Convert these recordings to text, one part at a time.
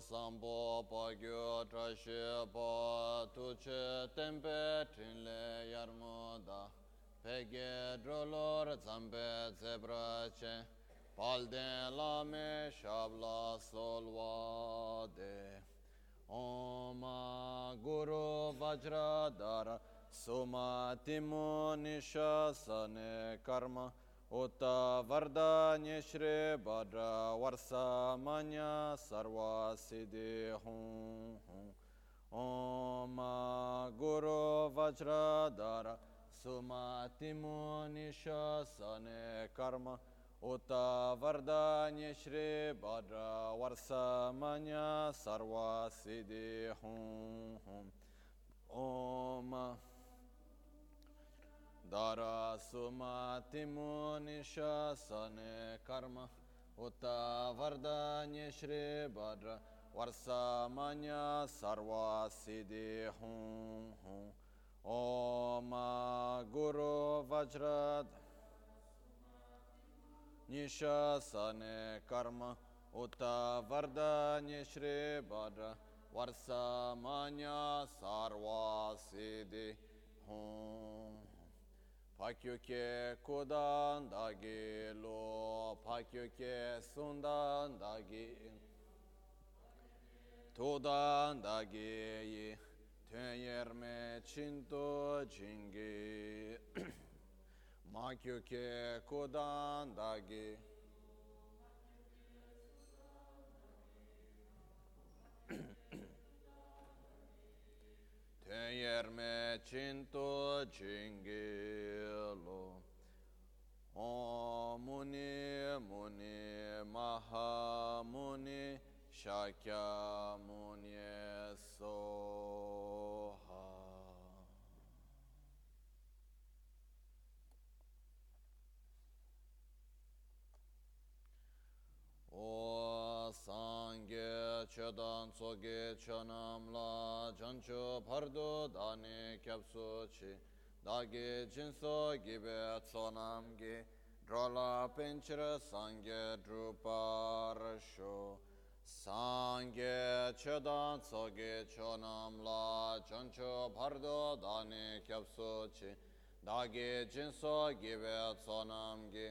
sambo pa gyo tra she pa tu che tempe trin le yarmo da pe ge dro lor zambe zebra che pal de la me shab la sol wa de. Om Guru Vajradhara Suma Timu Nishasane Karma Uta Vardanya Shri Bhadra Varsa Manya Sarva Siddhi Hum Om Guru Vajradhara Suma Timu Nishasane Karma. Uta Vardanya Shri Bhadra Varsa Manya Sarva Siddhi Hum Om Dara sumatimu nishasane karma Uta vardanye shri badra Varsamanya sarva siddhi hum hum. Om Guru Vajrad Nisha Nishasane karma Uta vardanye shri badra Varsamanya sarva siddhi hum Pakyoke kudan da gelo, pakyoke sundan da gelo, tudan da geyi, tenyerme çinto cingi, makyoke kudan da gelo, cinto cingilo Om Muni Muni Maha Muni Shakya Muni Soha O sāṅgē chēdān tsōgē chānām lā chāñchū pārdu dāni kyabsū chī dāgē jīnsō gībē tsōnām gī drālā pēnchirā sāṅgē drūpā rāshū sāṅgē chēdān tsōgē chānām lā chāñchū pārdu dāni kyabsū chī dāgē jīnsō gībē tsōnām gī.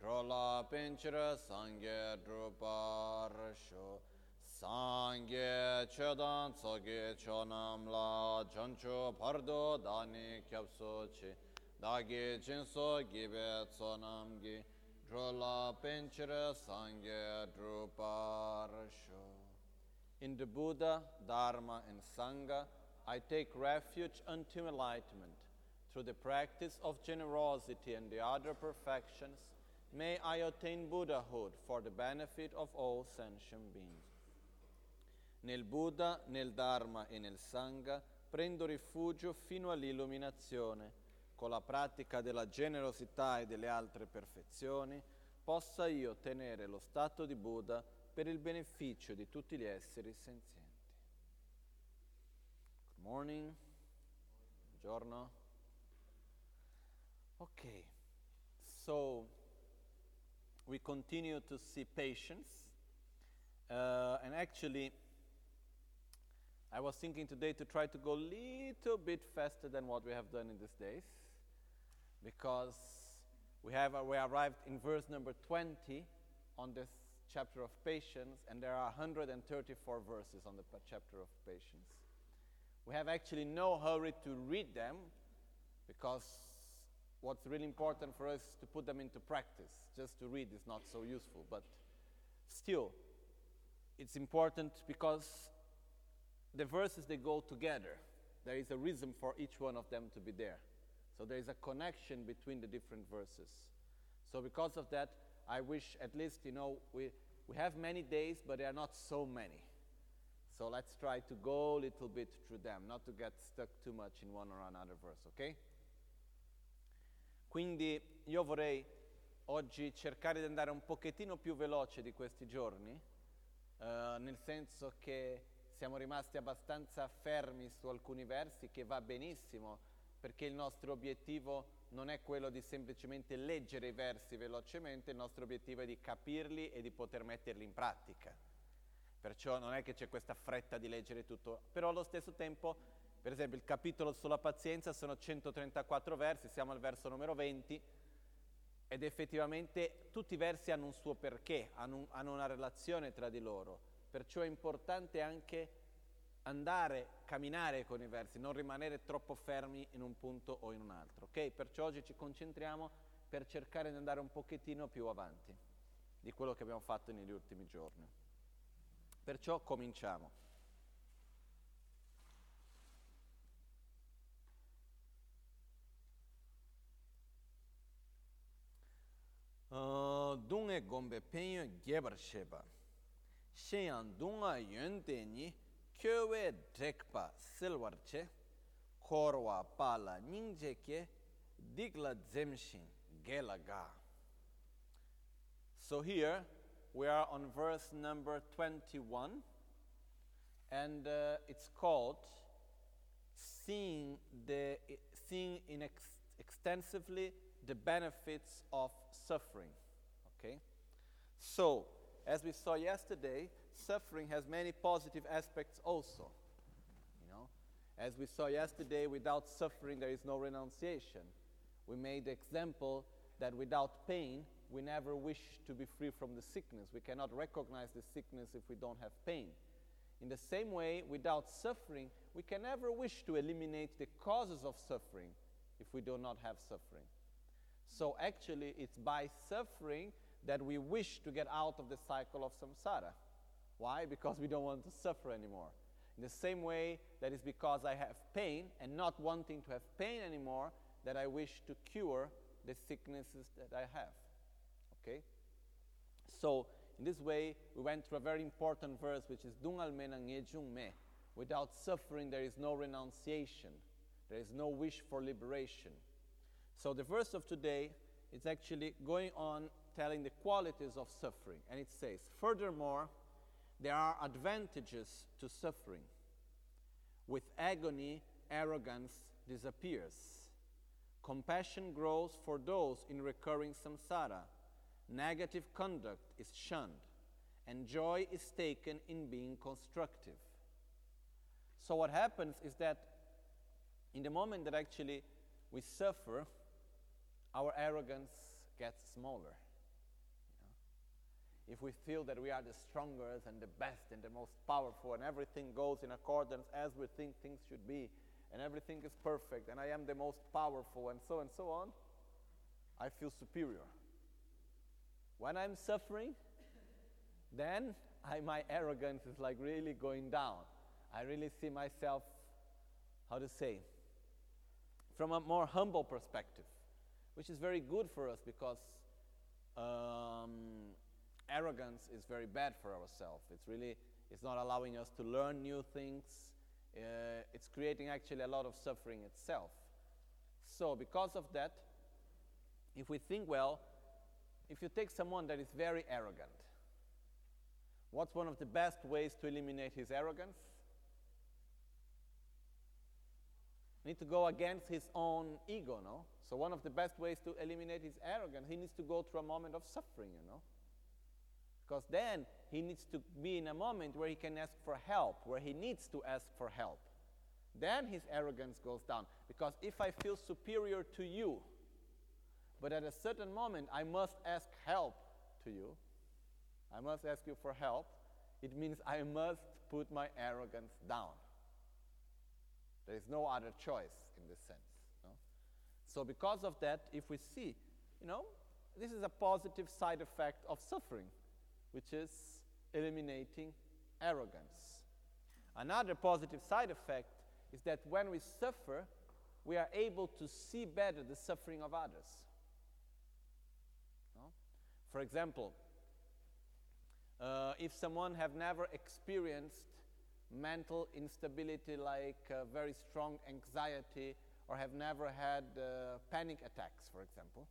Drola Pinchira Sangye Druparsho Sangye Chedan Tsoge Chonam La Chancho Pardo Dani Kyapso Chi Dagi Jinso Gibe Tsonam Gi Drola Pinchira Sangye Druparsho In the Buddha, Dharma and Sangha, I take refuge unto enlightenment. Through the practice of generosity and the other perfections, May I attain Buddhahood for the benefit of all sentient beings. Nel Buddha, nel Dharma e nel Sangha prendo rifugio fino all'illuminazione. Con la pratica della generosità e delle altre perfezioni possa io tenere lo stato di Buddha per il beneficio di tutti gli esseri senzienti. Good morning. Buongiorno. Okay. So we continue to see patience. Uh, and actually, I was thinking today to try to go a little bit faster than what we have done in these days, because we have uh, we arrived in verse number 20 on this chapter of patience, and there are 134 verses on the chapter of patience. We have actually no hurry to read them, because what's really important for us is to put them into practice. Just to read is not so useful, but still, it's important because the verses they go together. There is a reason for each one of them to be there. So there is a connection between the different verses. So because of that, I wish at least you know we we have many days, but they are not so many. So let's try to go a little bit through them, not to get stuck too much in one or another verse, okay? Quindi io vorrei oggi cercare di andare un pochettino più veloce di questi giorni, eh, nel senso che siamo rimasti abbastanza fermi su alcuni versi, che va benissimo, perché il nostro obiettivo non è quello di semplicemente leggere i versi velocemente, il nostro obiettivo è di capirli e di poter metterli in pratica. Perciò non è che c'è questa fretta di leggere tutto, però allo stesso tempo, per esempio, il capitolo sulla pazienza sono 134 versi, siamo al verso numero 20 ed effettivamente tutti i versi hanno un suo perché, hanno, un, hanno una relazione tra di loro, perciò è importante anche andare, camminare con i versi, non rimanere troppo fermi in un punto o in un altro. Ok? Perciò oggi ci concentriamo per cercare di andare un pochettino più avanti di quello che abbiamo fatto negli ultimi giorni. Perciò cominciamo. Shenyang dunga yun teni kyowe drekpa silwar pala nyingje ke digla zemshin gela ga so here we are on verse number 21 and uh, it's called seeing the seeing in ex- extensively the benefits of suffering. Okay? So, as we saw yesterday, suffering has many positive aspects also. You know, as we saw yesterday, without suffering there is no renunciation. We made the example that without pain, we never wish to be free from the sickness. We cannot recognize the sickness if we don't have pain. In the same way, without suffering, we can never wish to eliminate the causes of suffering if we do not have suffering. So actually, it's by suffering that we wish to get out of the cycle of samsara. Why? Because we don't want to suffer anymore. In the same way, that is because I have pain and not wanting to have pain anymore that I wish to cure the sicknesses that I have. Okay? So, in this way, we went through a very important verse which is Dungal menangye jung me. Without suffering, there is no renunciation, there is no wish for liberation. So the verse of today is actually going on telling the qualities of suffering. And it says, Furthermore, there are advantages to suffering. With agony, arrogance disappears. Compassion grows for those in recurring samsara. Negative conduct is shunned. And joy is taken in being constructive. So, what happens is that in the moment that actually we suffer, our arrogance gets smaller. You know? If we feel that we are the strongest and the best and the most powerful, and everything goes in accordance as we think things should be, and everything is perfect, and I am the most powerful, and so and so on, I feel superior. When I'm suffering, then I, my arrogance is like really going down. I really see myself, how to say, from a more humble perspective which is very good for us because um, arrogance is very bad for ourselves. It's really, it's not allowing us to learn new things. Uh, it's creating actually a lot of suffering itself. So, because of that, if we think well, if you take someone that is very arrogant, what's one of the best ways to eliminate his arrogance? Need to go against his own ego, no? So one of the best ways to eliminate his arrogance, he needs to go through a moment of suffering, you know. Because then he needs to be in a moment where he can ask for help, where he needs to ask for help. Then his arrogance goes down. Because if I feel superior to you, but at a certain moment I must ask help to you, I must ask you for help, it means I must put my arrogance down. There is no other choice in this sense. So, because of that, if we see, you know, this is a positive side effect of suffering, which is eliminating arrogance. Another positive side effect is that when we suffer, we are able to see better the suffering of others. No? For example, uh, if someone have never experienced mental instability like uh, very strong anxiety or have never had uh, panic attacks, for example.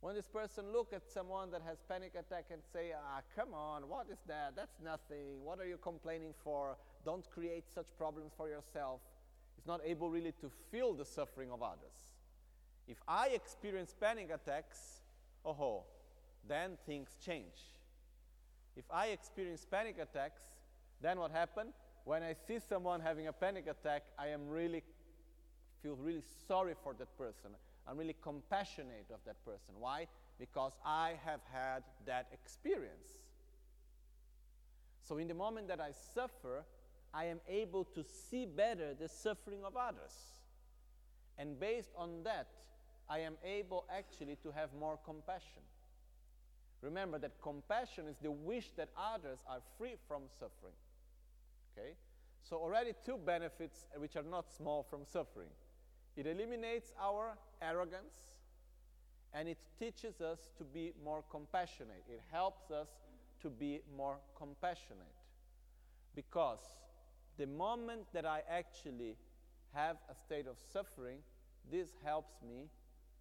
When this person look at someone that has panic attack and say, ah, come on, what is that? That's nothing. What are you complaining for? Don't create such problems for yourself. Is not able really to feel the suffering of others. If I experience panic attacks, oh, then things change. If I experience panic attacks, then what happened? When I see someone having a panic attack, I am really feel really sorry for that person. I'm really compassionate of that person. Why? Because I have had that experience. So in the moment that I suffer, I am able to see better the suffering of others. And based on that, I am able actually to have more compassion. Remember that compassion is the wish that others are free from suffering. Okay? So, already two benefits which are not small from suffering it eliminates our arrogance and it teaches us to be more compassionate. It helps us to be more compassionate. Because the moment that I actually have a state of suffering, this helps me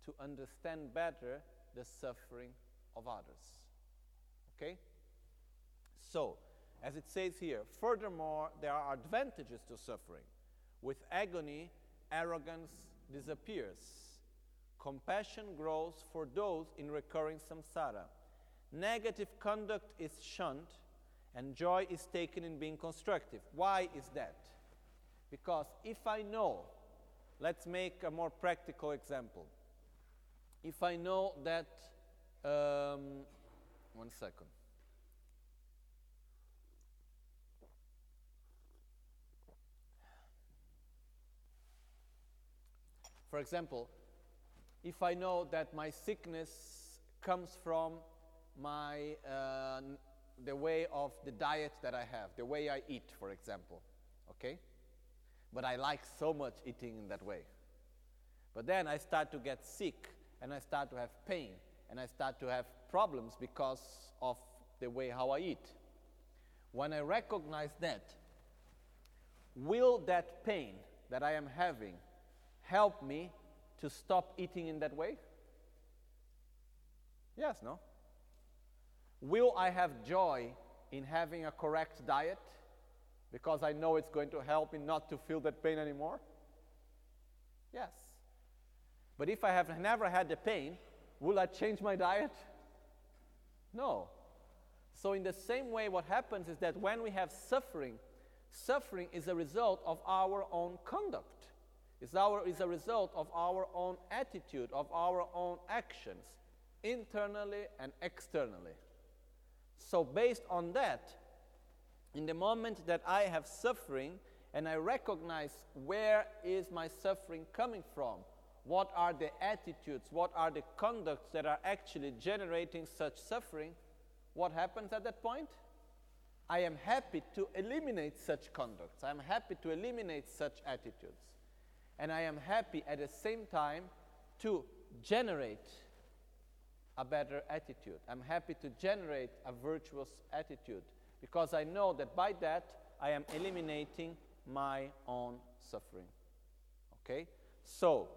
to understand better the suffering of others. Okay? So, as it says here, furthermore, there are advantages to suffering. With agony, arrogance disappears. Compassion grows for those in recurring samsara. Negative conduct is shunned, and joy is taken in being constructive. Why is that? Because if I know, let's make a more practical example. If I know that, um, one second. For example, if I know that my sickness comes from my uh, the way of the diet that I have, the way I eat, for example, okay? But I like so much eating in that way. But then I start to get sick and I start to have pain and I start to have problems because of the way how I eat. When I recognize that, will that pain that I am having help me to stop eating in that way? Yes, no? Will I have joy in having a correct diet because I know it's going to help me not to feel that pain anymore? Yes. But if I have never had the pain, will I change my diet? No. So, in the same way, what happens is that when we have suffering, suffering is a result of our own conduct. It's, our, it's a result of our own attitude, of our own actions, internally and externally. So, based on that, in the moment that I have suffering and I recognize where is my suffering coming from, what are the attitudes, what are the conducts that are actually generating such suffering, what happens at that point? I am happy to eliminate such conducts. I am happy to eliminate such attitudes. And I am happy at the same time to generate a better attitude. I'm happy to generate a virtuous attitude because I know that by that I am eliminating my own suffering. Okay? So,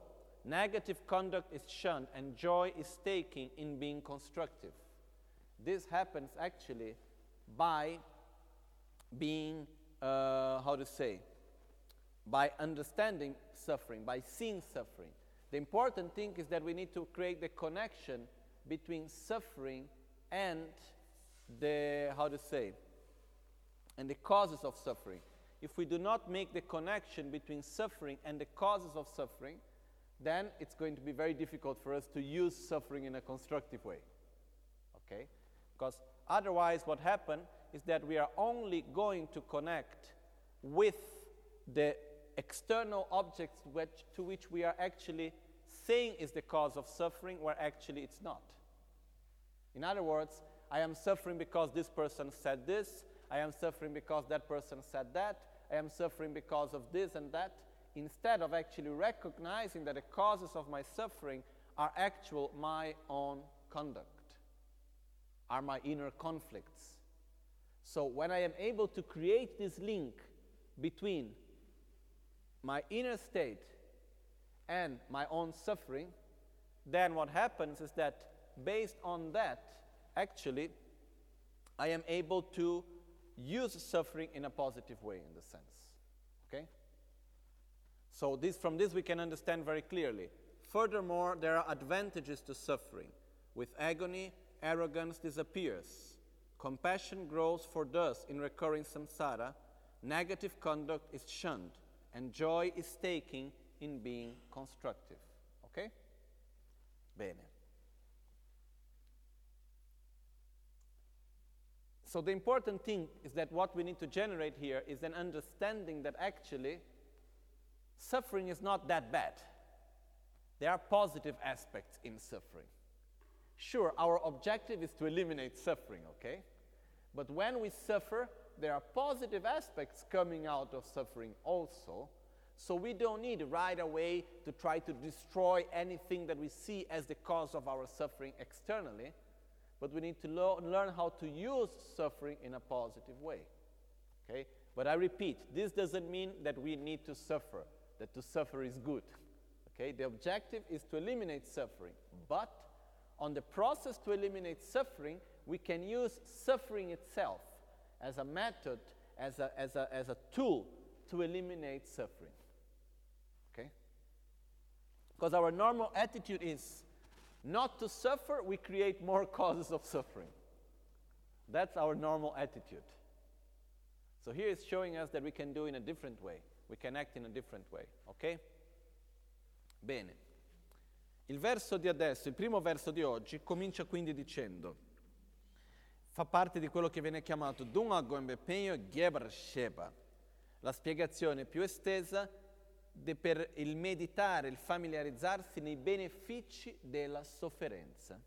negative conduct is shunned and joy is taken in being constructive. This happens actually by being, uh, how to say, by understanding suffering, by seeing suffering. The important thing is that we need to create the connection between suffering and the, how to say, and the causes of suffering. If we do not make the connection between suffering and the causes of suffering, then it's going to be very difficult for us to use suffering in a constructive way. Okay? Because otherwise, what happens is that we are only going to connect with the external objects which, to which we are actually saying is the cause of suffering, where actually it's not. In other words, I am suffering because this person said this, I am suffering because that person said that, I am suffering because of this and that, instead of actually recognizing that the causes of my suffering are actual my own conduct, are my inner conflicts. So when I am able to create this link between my inner state and my own suffering, then what happens is that based on that, actually, I am able to use suffering in a positive way, in the sense. Okay? So, this, from this, we can understand very clearly. Furthermore, there are advantages to suffering. With agony, arrogance disappears. compassion grows for those in recurring samsara, negative conduct is shunned, and joy is taken in being constructive. Ok? Bene. So the important thing is that what we need to generate here is an understanding that actually suffering is not that bad. There are positive aspects in suffering. Sure, our objective is to eliminate suffering, okay? But when we suffer, there are positive aspects coming out of suffering also. So we don't need right away to try to destroy anything that we see as the cause of our suffering externally, but we need to lo- learn how to use suffering in a positive way. Okay? But I repeat, this doesn't mean that we need to suffer, that to suffer is good. Okay? The objective is to eliminate suffering. But on the process to eliminate suffering, we can use suffering itself as a method, as a, as a, as a tool to eliminate suffering. Okay? Because our normal attitude is not to suffer, we create more causes of suffering. That's our normal attitude. So here it's showing us that we can do in a different way. We can act in a different way, ok? Bene. Il verso di adesso, il primo verso di oggi, comincia quindi dicendo, fa parte di quello che viene chiamato Dunga Goembepenyo Gebr Sheba, la spiegazione più estesa per il meditare, il familiarizzarsi nei benefici della sofferenza.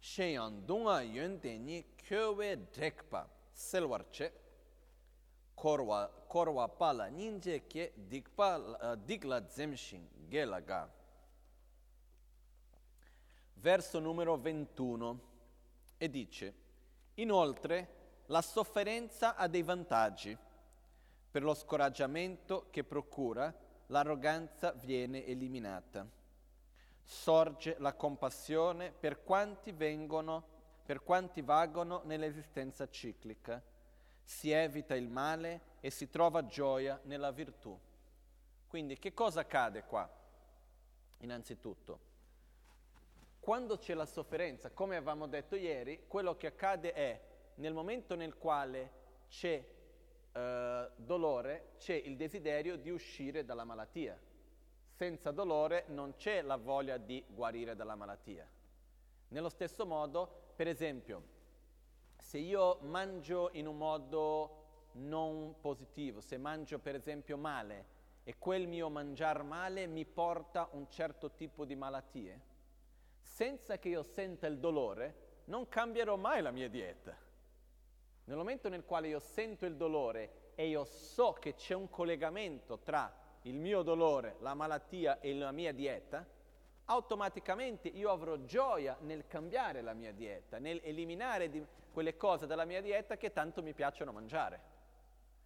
Sheyan dunga yöndeni köwe drekpa selwarche korwa korwa pala ninje ke dikpa digla zemshin gelaga verso numero 21, e dice, inoltre la sofferenza ha dei vantaggi. Per lo scoraggiamento che procura, l'arroganza viene eliminata. Sorge la compassione per quanti vengono, per quanti vagano nell'esistenza ciclica. Si evita il male e si trova gioia nella virtù. Quindi che cosa accade qua? Innanzitutto, quando c'è la sofferenza, come avevamo detto ieri, quello che accade è nel momento nel quale c'è eh, dolore, c'è il desiderio di uscire dalla malattia. Senza dolore non c'è la voglia di guarire dalla malattia. Nello stesso modo, per esempio, se io mangio in un modo non positivo, se mangio per esempio male e quel mio mangiar male mi porta un certo tipo di malattie, senza che io senta il dolore, non cambierò mai la mia dieta. Nel momento nel quale io sento il dolore e io so che c'è un collegamento tra il mio dolore, la malattia e la mia dieta, automaticamente io avrò gioia nel cambiare la mia dieta, nel eliminare quelle cose dalla mia dieta che tanto mi piacciono mangiare.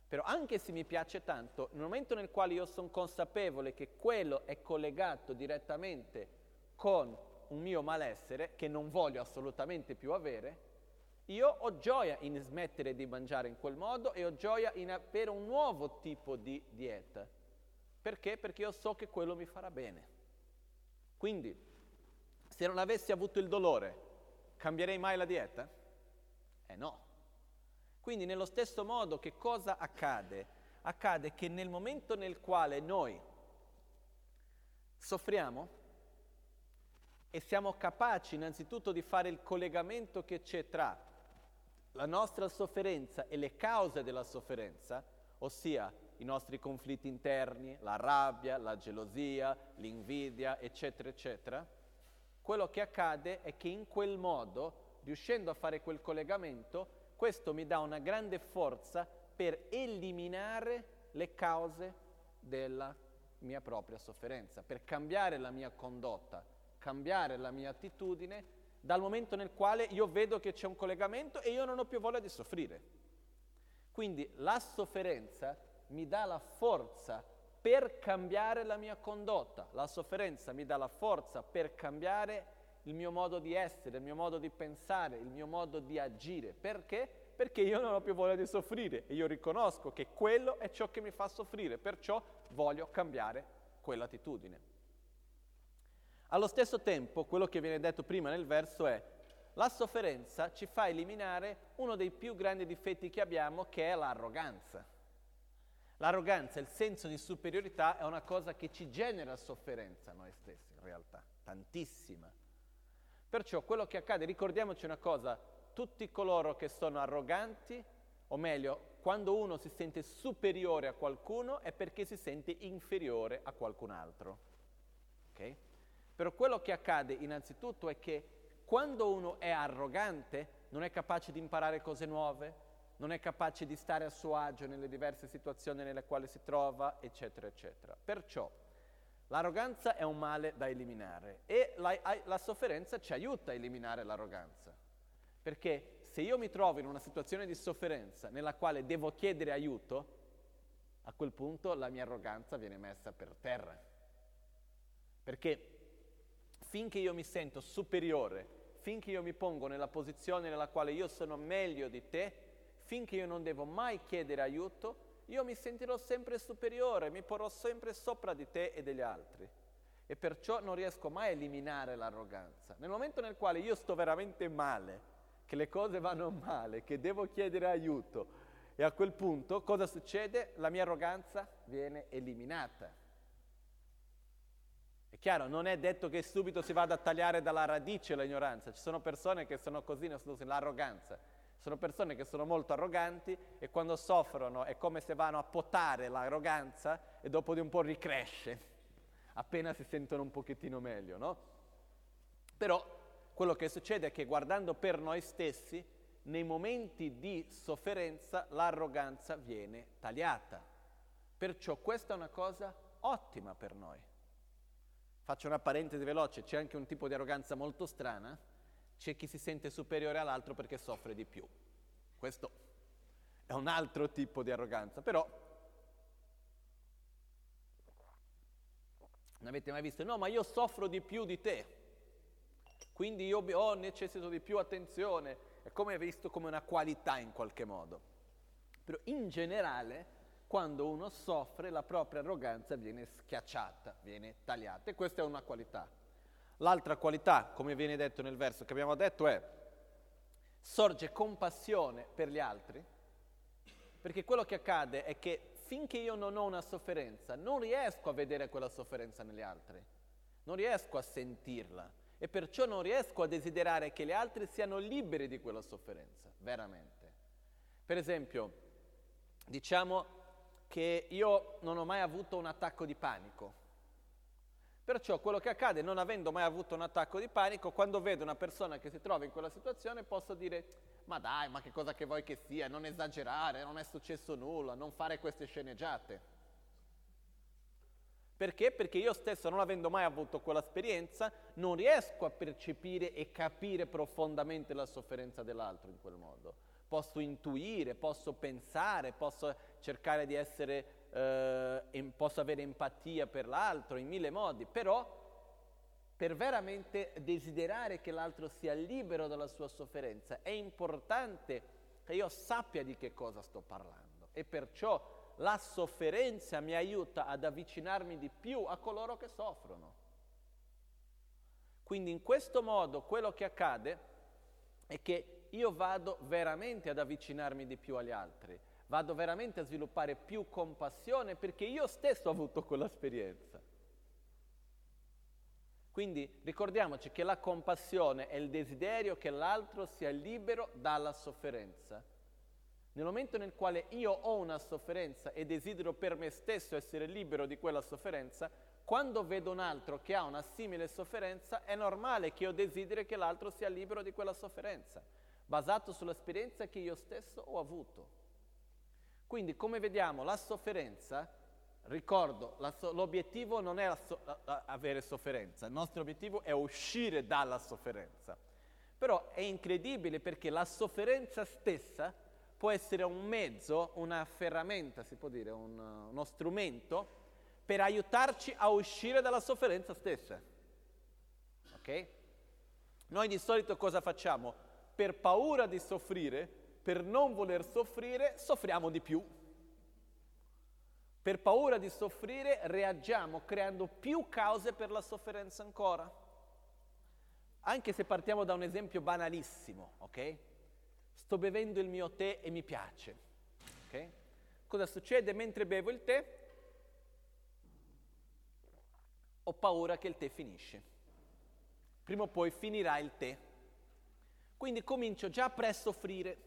Però anche se mi piace tanto, nel momento nel quale io sono consapevole che quello è collegato direttamente con un mio malessere che non voglio assolutamente più avere, io ho gioia in smettere di mangiare in quel modo e ho gioia in avere un nuovo tipo di dieta. Perché? Perché io so che quello mi farà bene. Quindi, se non avessi avuto il dolore, cambierei mai la dieta? Eh no. Quindi nello stesso modo che cosa accade? Accade che nel momento nel quale noi soffriamo, e siamo capaci innanzitutto di fare il collegamento che c'è tra la nostra sofferenza e le cause della sofferenza, ossia i nostri conflitti interni, la rabbia, la gelosia, l'invidia, eccetera, eccetera, quello che accade è che in quel modo, riuscendo a fare quel collegamento, questo mi dà una grande forza per eliminare le cause della mia propria sofferenza, per cambiare la mia condotta, cambiare la mia attitudine dal momento nel quale io vedo che c'è un collegamento e io non ho più voglia di soffrire. Quindi la sofferenza mi dà la forza per cambiare la mia condotta, la sofferenza mi dà la forza per cambiare il mio modo di essere, il mio modo di pensare, il mio modo di agire. Perché? Perché io non ho più voglia di soffrire e io riconosco che quello è ciò che mi fa soffrire, perciò voglio cambiare quell'attitudine. Allo stesso tempo, quello che viene detto prima nel verso è la sofferenza ci fa eliminare uno dei più grandi difetti che abbiamo, che è l'arroganza. L'arroganza, il senso di superiorità è una cosa che ci genera sofferenza noi stessi, in realtà, tantissima. Perciò quello che accade, ricordiamoci una cosa, tutti coloro che sono arroganti, o meglio, quando uno si sente superiore a qualcuno è perché si sente inferiore a qualcun altro. Okay? Però quello che accade innanzitutto è che quando uno è arrogante, non è capace di imparare cose nuove, non è capace di stare a suo agio nelle diverse situazioni nelle quali si trova, eccetera, eccetera. Perciò l'arroganza è un male da eliminare e la, la sofferenza ci aiuta a eliminare l'arroganza. Perché se io mi trovo in una situazione di sofferenza nella quale devo chiedere aiuto, a quel punto la mia arroganza viene messa per terra. Perché finché io mi sento superiore finché io mi pongo nella posizione nella quale io sono meglio di te, finché io non devo mai chiedere aiuto, io mi sentirò sempre superiore, mi porrò sempre sopra di te e degli altri. E perciò non riesco mai a eliminare l'arroganza. Nel momento nel quale io sto veramente male, che le cose vanno male, che devo chiedere aiuto, e a quel punto cosa succede? La mia arroganza viene eliminata. È chiaro, non è detto che subito si vada a tagliare dalla radice l'ignoranza, ci sono persone che sono così, l'arroganza, sono persone che sono molto arroganti e quando soffrono è come se vanno a potare l'arroganza e dopo di un po' ricresce, appena si sentono un pochettino meglio, no? Però quello che succede è che guardando per noi stessi, nei momenti di sofferenza l'arroganza viene tagliata. Perciò questa è una cosa ottima per noi. Faccio una parentesi veloce, c'è anche un tipo di arroganza molto strana, c'è chi si sente superiore all'altro perché soffre di più. Questo è un altro tipo di arroganza, però non avete mai visto? No, ma io soffro di più di te, quindi io ho necessito di più attenzione, è come visto come una qualità in qualche modo. Però in generale quando uno soffre la propria arroganza viene schiacciata, viene tagliata e questa è una qualità. L'altra qualità, come viene detto nel verso che abbiamo detto, è sorge compassione per gli altri, perché quello che accade è che finché io non ho una sofferenza, non riesco a vedere quella sofferenza negli altri, non riesco a sentirla e perciò non riesco a desiderare che gli altri siano liberi di quella sofferenza, veramente. Per esempio, diciamo che io non ho mai avuto un attacco di panico. Perciò quello che accade, non avendo mai avuto un attacco di panico, quando vedo una persona che si trova in quella situazione posso dire ma dai, ma che cosa che vuoi che sia, non esagerare, non è successo nulla, non fare queste sceneggiate. Perché? Perché io stesso, non avendo mai avuto quell'esperienza, non riesco a percepire e capire profondamente la sofferenza dell'altro in quel modo. Posso intuire, posso pensare, posso cercare di essere, eh, posso avere empatia per l'altro in mille modi, però per veramente desiderare che l'altro sia libero dalla sua sofferenza è importante che io sappia di che cosa sto parlando e perciò la sofferenza mi aiuta ad avvicinarmi di più a coloro che soffrono. Quindi in questo modo quello che accade è che io vado veramente ad avvicinarmi di più agli altri vado veramente a sviluppare più compassione perché io stesso ho avuto quell'esperienza. Quindi ricordiamoci che la compassione è il desiderio che l'altro sia libero dalla sofferenza. Nel momento nel quale io ho una sofferenza e desidero per me stesso essere libero di quella sofferenza, quando vedo un altro che ha una simile sofferenza, è normale che io desideri che l'altro sia libero di quella sofferenza, basato sull'esperienza che io stesso ho avuto. Quindi, come vediamo, la sofferenza, ricordo, la so- l'obiettivo non è so- avere sofferenza, il nostro obiettivo è uscire dalla sofferenza. Però è incredibile perché la sofferenza stessa può essere un mezzo, una ferramenta, si può dire, un, uno strumento per aiutarci a uscire dalla sofferenza stessa. Ok? Noi di solito cosa facciamo? Per paura di soffrire, per non voler soffrire soffriamo di più. Per paura di soffrire reagiamo creando più cause per la sofferenza ancora. Anche se partiamo da un esempio banalissimo, ok? Sto bevendo il mio tè e mi piace, ok? Cosa succede mentre bevo il tè? Ho paura che il tè finisce. Prima o poi finirà il tè. Quindi comincio già a pre-soffrire.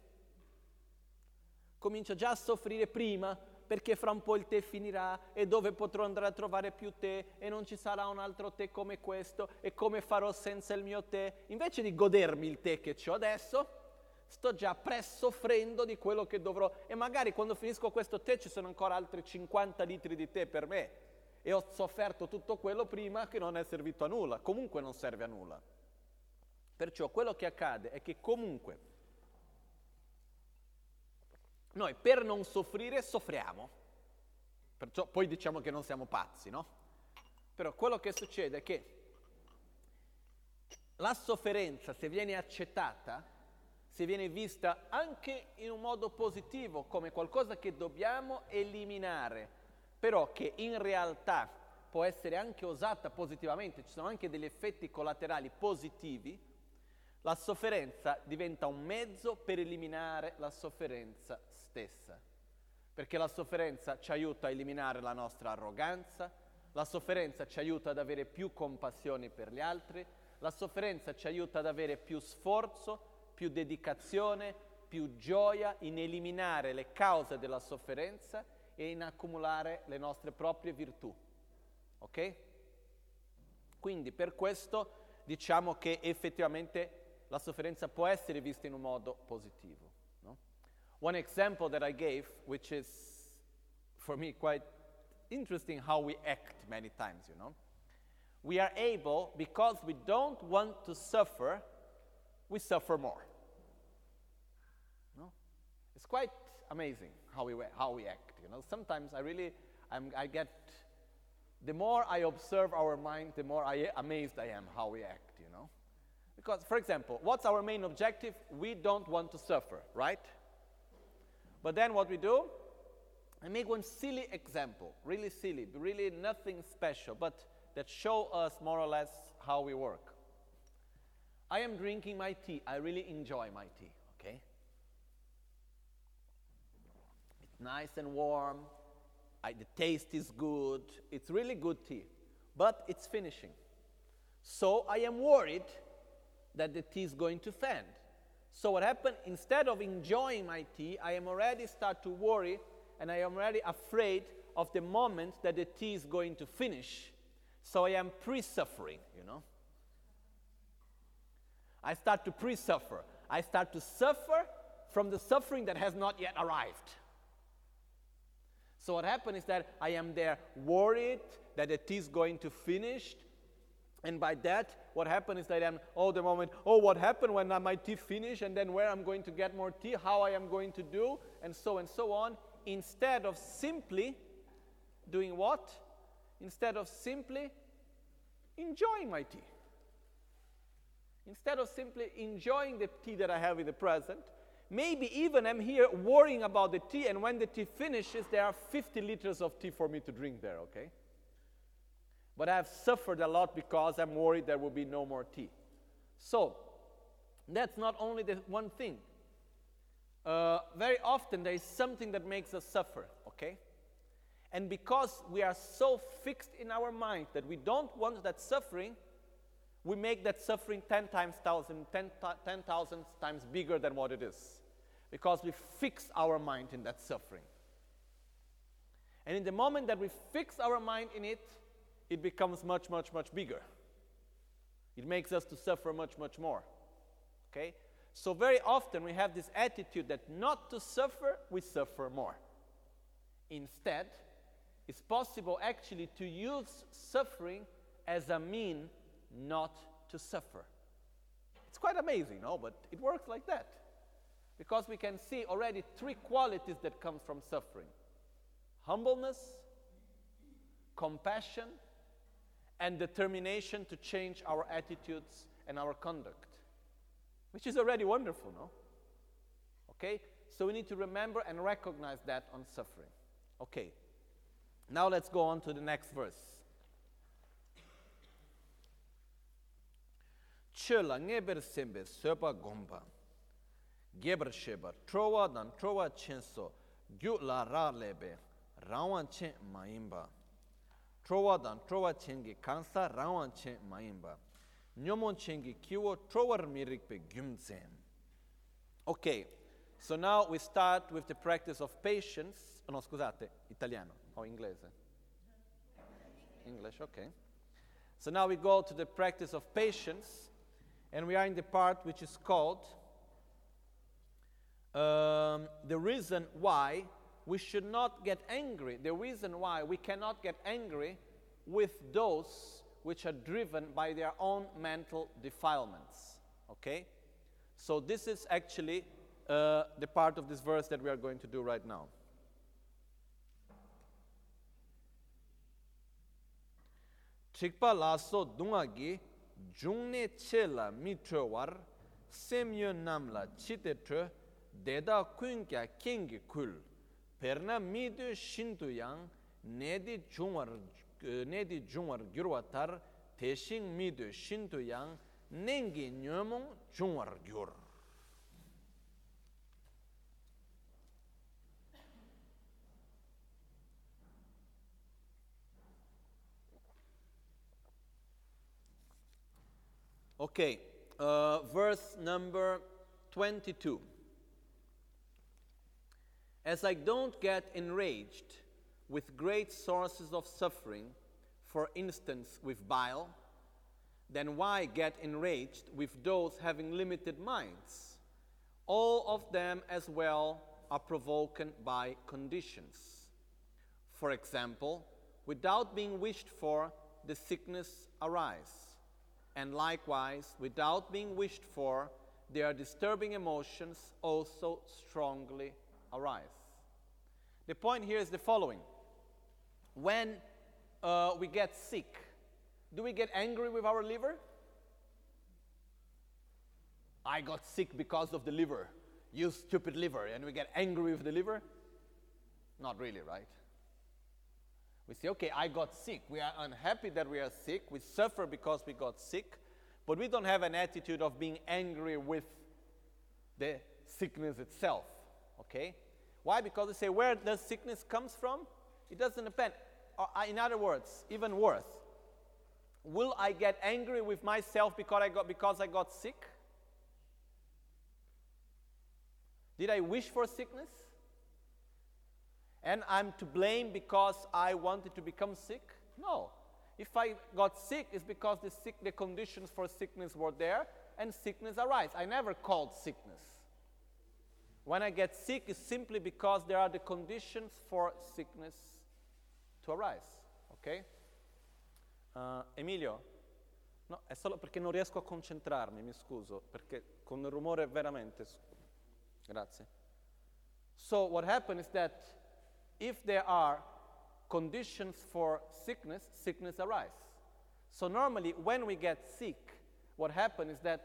Comincio già a soffrire prima perché fra un po' il tè finirà e dove potrò andare a trovare più tè e non ci sarà un altro tè come questo e come farò senza il mio tè. Invece di godermi il tè che ho adesso, sto già pre-soffrendo di quello che dovrò e magari quando finisco questo tè ci sono ancora altri 50 litri di tè per me e ho sofferto tutto quello prima che non è servito a nulla, comunque non serve a nulla. Perciò quello che accade è che comunque noi per non soffrire soffriamo. Perciò poi diciamo che non siamo pazzi, no? Però quello che succede è che la sofferenza, se viene accettata, se viene vista anche in un modo positivo, come qualcosa che dobbiamo eliminare, però che in realtà può essere anche usata positivamente, ci sono anche degli effetti collaterali positivi, la sofferenza diventa un mezzo per eliminare la sofferenza stessa, perché la sofferenza ci aiuta a eliminare la nostra arroganza, la sofferenza ci aiuta ad avere più compassione per gli altri, la sofferenza ci aiuta ad avere più sforzo, più dedicazione, più gioia in eliminare le cause della sofferenza e in accumulare le nostre proprie virtù. Ok? Quindi per questo diciamo che effettivamente la sofferenza può essere vista in un modo positivo. One example that I gave, which is for me quite interesting how we act many times, you know. We are able, because we don't want to suffer, we suffer more. No? It's quite amazing how we, how we act, you know. Sometimes I really, I'm, I get, the more I observe our mind, the more I, amazed I am how we act, you know. Because, for example, what's our main objective? We don't want to suffer, right? But then what we do, I make one silly example, really silly, really nothing special, but that show us more or less how we work. I am drinking my tea. I really enjoy my tea, okay? It's nice and warm. I, the taste is good. It's really good tea. But it's finishing. So I am worried that the tea is going to fend. So what happened, instead of enjoying my tea, I am already start to worry and I am already afraid of the moment that the tea is going to finish. So I am pre-suffering, you know. I start to pre-suffer. I start to suffer from the suffering that has not yet arrived. So what happened is that I am there worried that the tea is going to finish and by that, what happened is that I'm all the moment, oh, what happened when my tea finish, and then where I'm going to get more tea, how I am going to do, and so and so on, instead of simply doing what? Instead of simply enjoying my tea. Instead of simply enjoying the tea that I have in the present, maybe even I'm here worrying about the tea, and when the tea finishes, there are 50 liters of tea for me to drink there, okay? But I've suffered a lot because I'm worried there will be no more tea. So, that's not only the one thing. Uh, very often there is something that makes us suffer, okay? And because we are so fixed in our mind that we don't want that suffering, we make that suffering 10 times thousand, 10, 10,000 times bigger than what it is. Because we fix our mind in that suffering. And in the moment that we fix our mind in it, it becomes much, much, much bigger. It makes us to suffer much, much more. Okay? So very often we have this attitude that not to suffer, we suffer more. Instead, it's possible actually to use suffering as a mean not to suffer. It's quite amazing, no? But it works like that. Because we can see already three qualities that comes from suffering. Humbleness, compassion, and determination to change our attitudes and our conduct, which is already wonderful, no? Okay? So we need to remember and recognize that on suffering. Okay. Now let's go on to the next verse. Chela ngeber sembe sopa gomba. Geber shebar trowa dan trowa chenso gyu la ra lebe rawan chen maimba. Trowa dan trowa kansa chen maimba. Nyomon kiwo trowar mirikpe gyumzen. Okay, so now we start with the practice of patience. Oh, no, scusate, italiano o inglese? English, okay. So now we go to the practice of patience, and we are in the part which is called um, the reason why we should not get angry, the reason why we cannot get angry with those which are driven by their own mental defilements. Okay? So, this is actually uh, the part of this verse that we are going to do right now. Chikpa laso dungagi jungne chela mitra war semyo namla chite tre deda kunkya kengi kul perna midu shintu yang nedi jungwar nedi jungwar gyurwa tar teshin midu shintu yang nengi nyomong jungwar gyur Okay, uh, verse number 22. As I don't get enraged with great sources of suffering, for instance, with bile, then why get enraged with those having limited minds? All of them as well are provoked by conditions. For example, without being wished for, the sickness arise and likewise, without being wished for, their disturbing emotions also strongly arise. The point here is the following when uh, we get sick, do we get angry with our liver? I got sick because of the liver. You stupid liver. And we get angry with the liver? Not really, right? We say, okay, I got sick. We are unhappy that we are sick. We suffer because we got sick. But we don't have an attitude of being angry with the sickness itself. Okay? Why? Because they say, where does sickness comes from? It doesn't depend. Uh, in other words, even worse, will I get angry with myself because I got, because I got sick? Did I wish for sickness? and I'm to blame because I wanted to become sick? No. If I got sick, it's because the, sick, the conditions for sickness were there and sickness arise. I never called sickness. When I get sick, it's simply because there are the conditions for sickness to arise. Ok? Uh, Emilio? No, è solo perché non riesco a concentrarmi, mi scuso, perché con il rumore veramente. Grazie. So, what happens is that if there are conditions for sickness, sickness arises. So normally when we get sick, what happens is that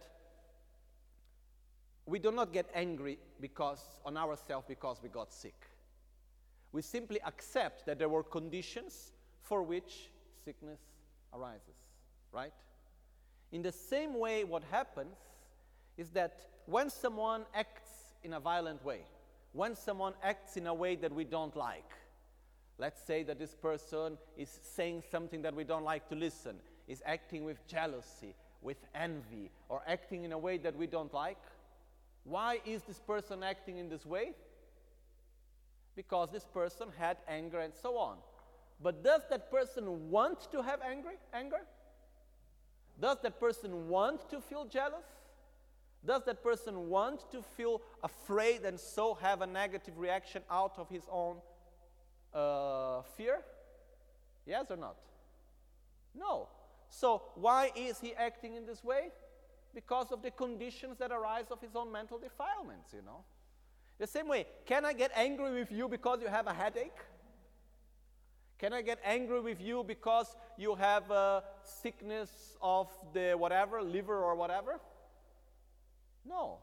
we do not get angry because on ourselves because we got sick. We simply accept that there were conditions for which sickness arises, right? In the same way, what happens is that when someone acts in a violent way, when someone acts in a way that we don't like. Let's say that this person is saying something that we don't like to listen, is acting with jealousy, with envy, or acting in a way that we don't like. Why is this person acting in this way? Because this person had anger and so on. But does that person want to have angry, anger? Does that person want to feel jealous? Does that person want to feel afraid and so have a negative reaction out of his own uh, fear? Yes or not? No. So, why is he acting in this way? Because of the conditions that arise of his own mental defilements, you know. The same way, can I get angry with you because you have a headache? Can I get angry with you because you have a sickness of the whatever, liver or whatever? No.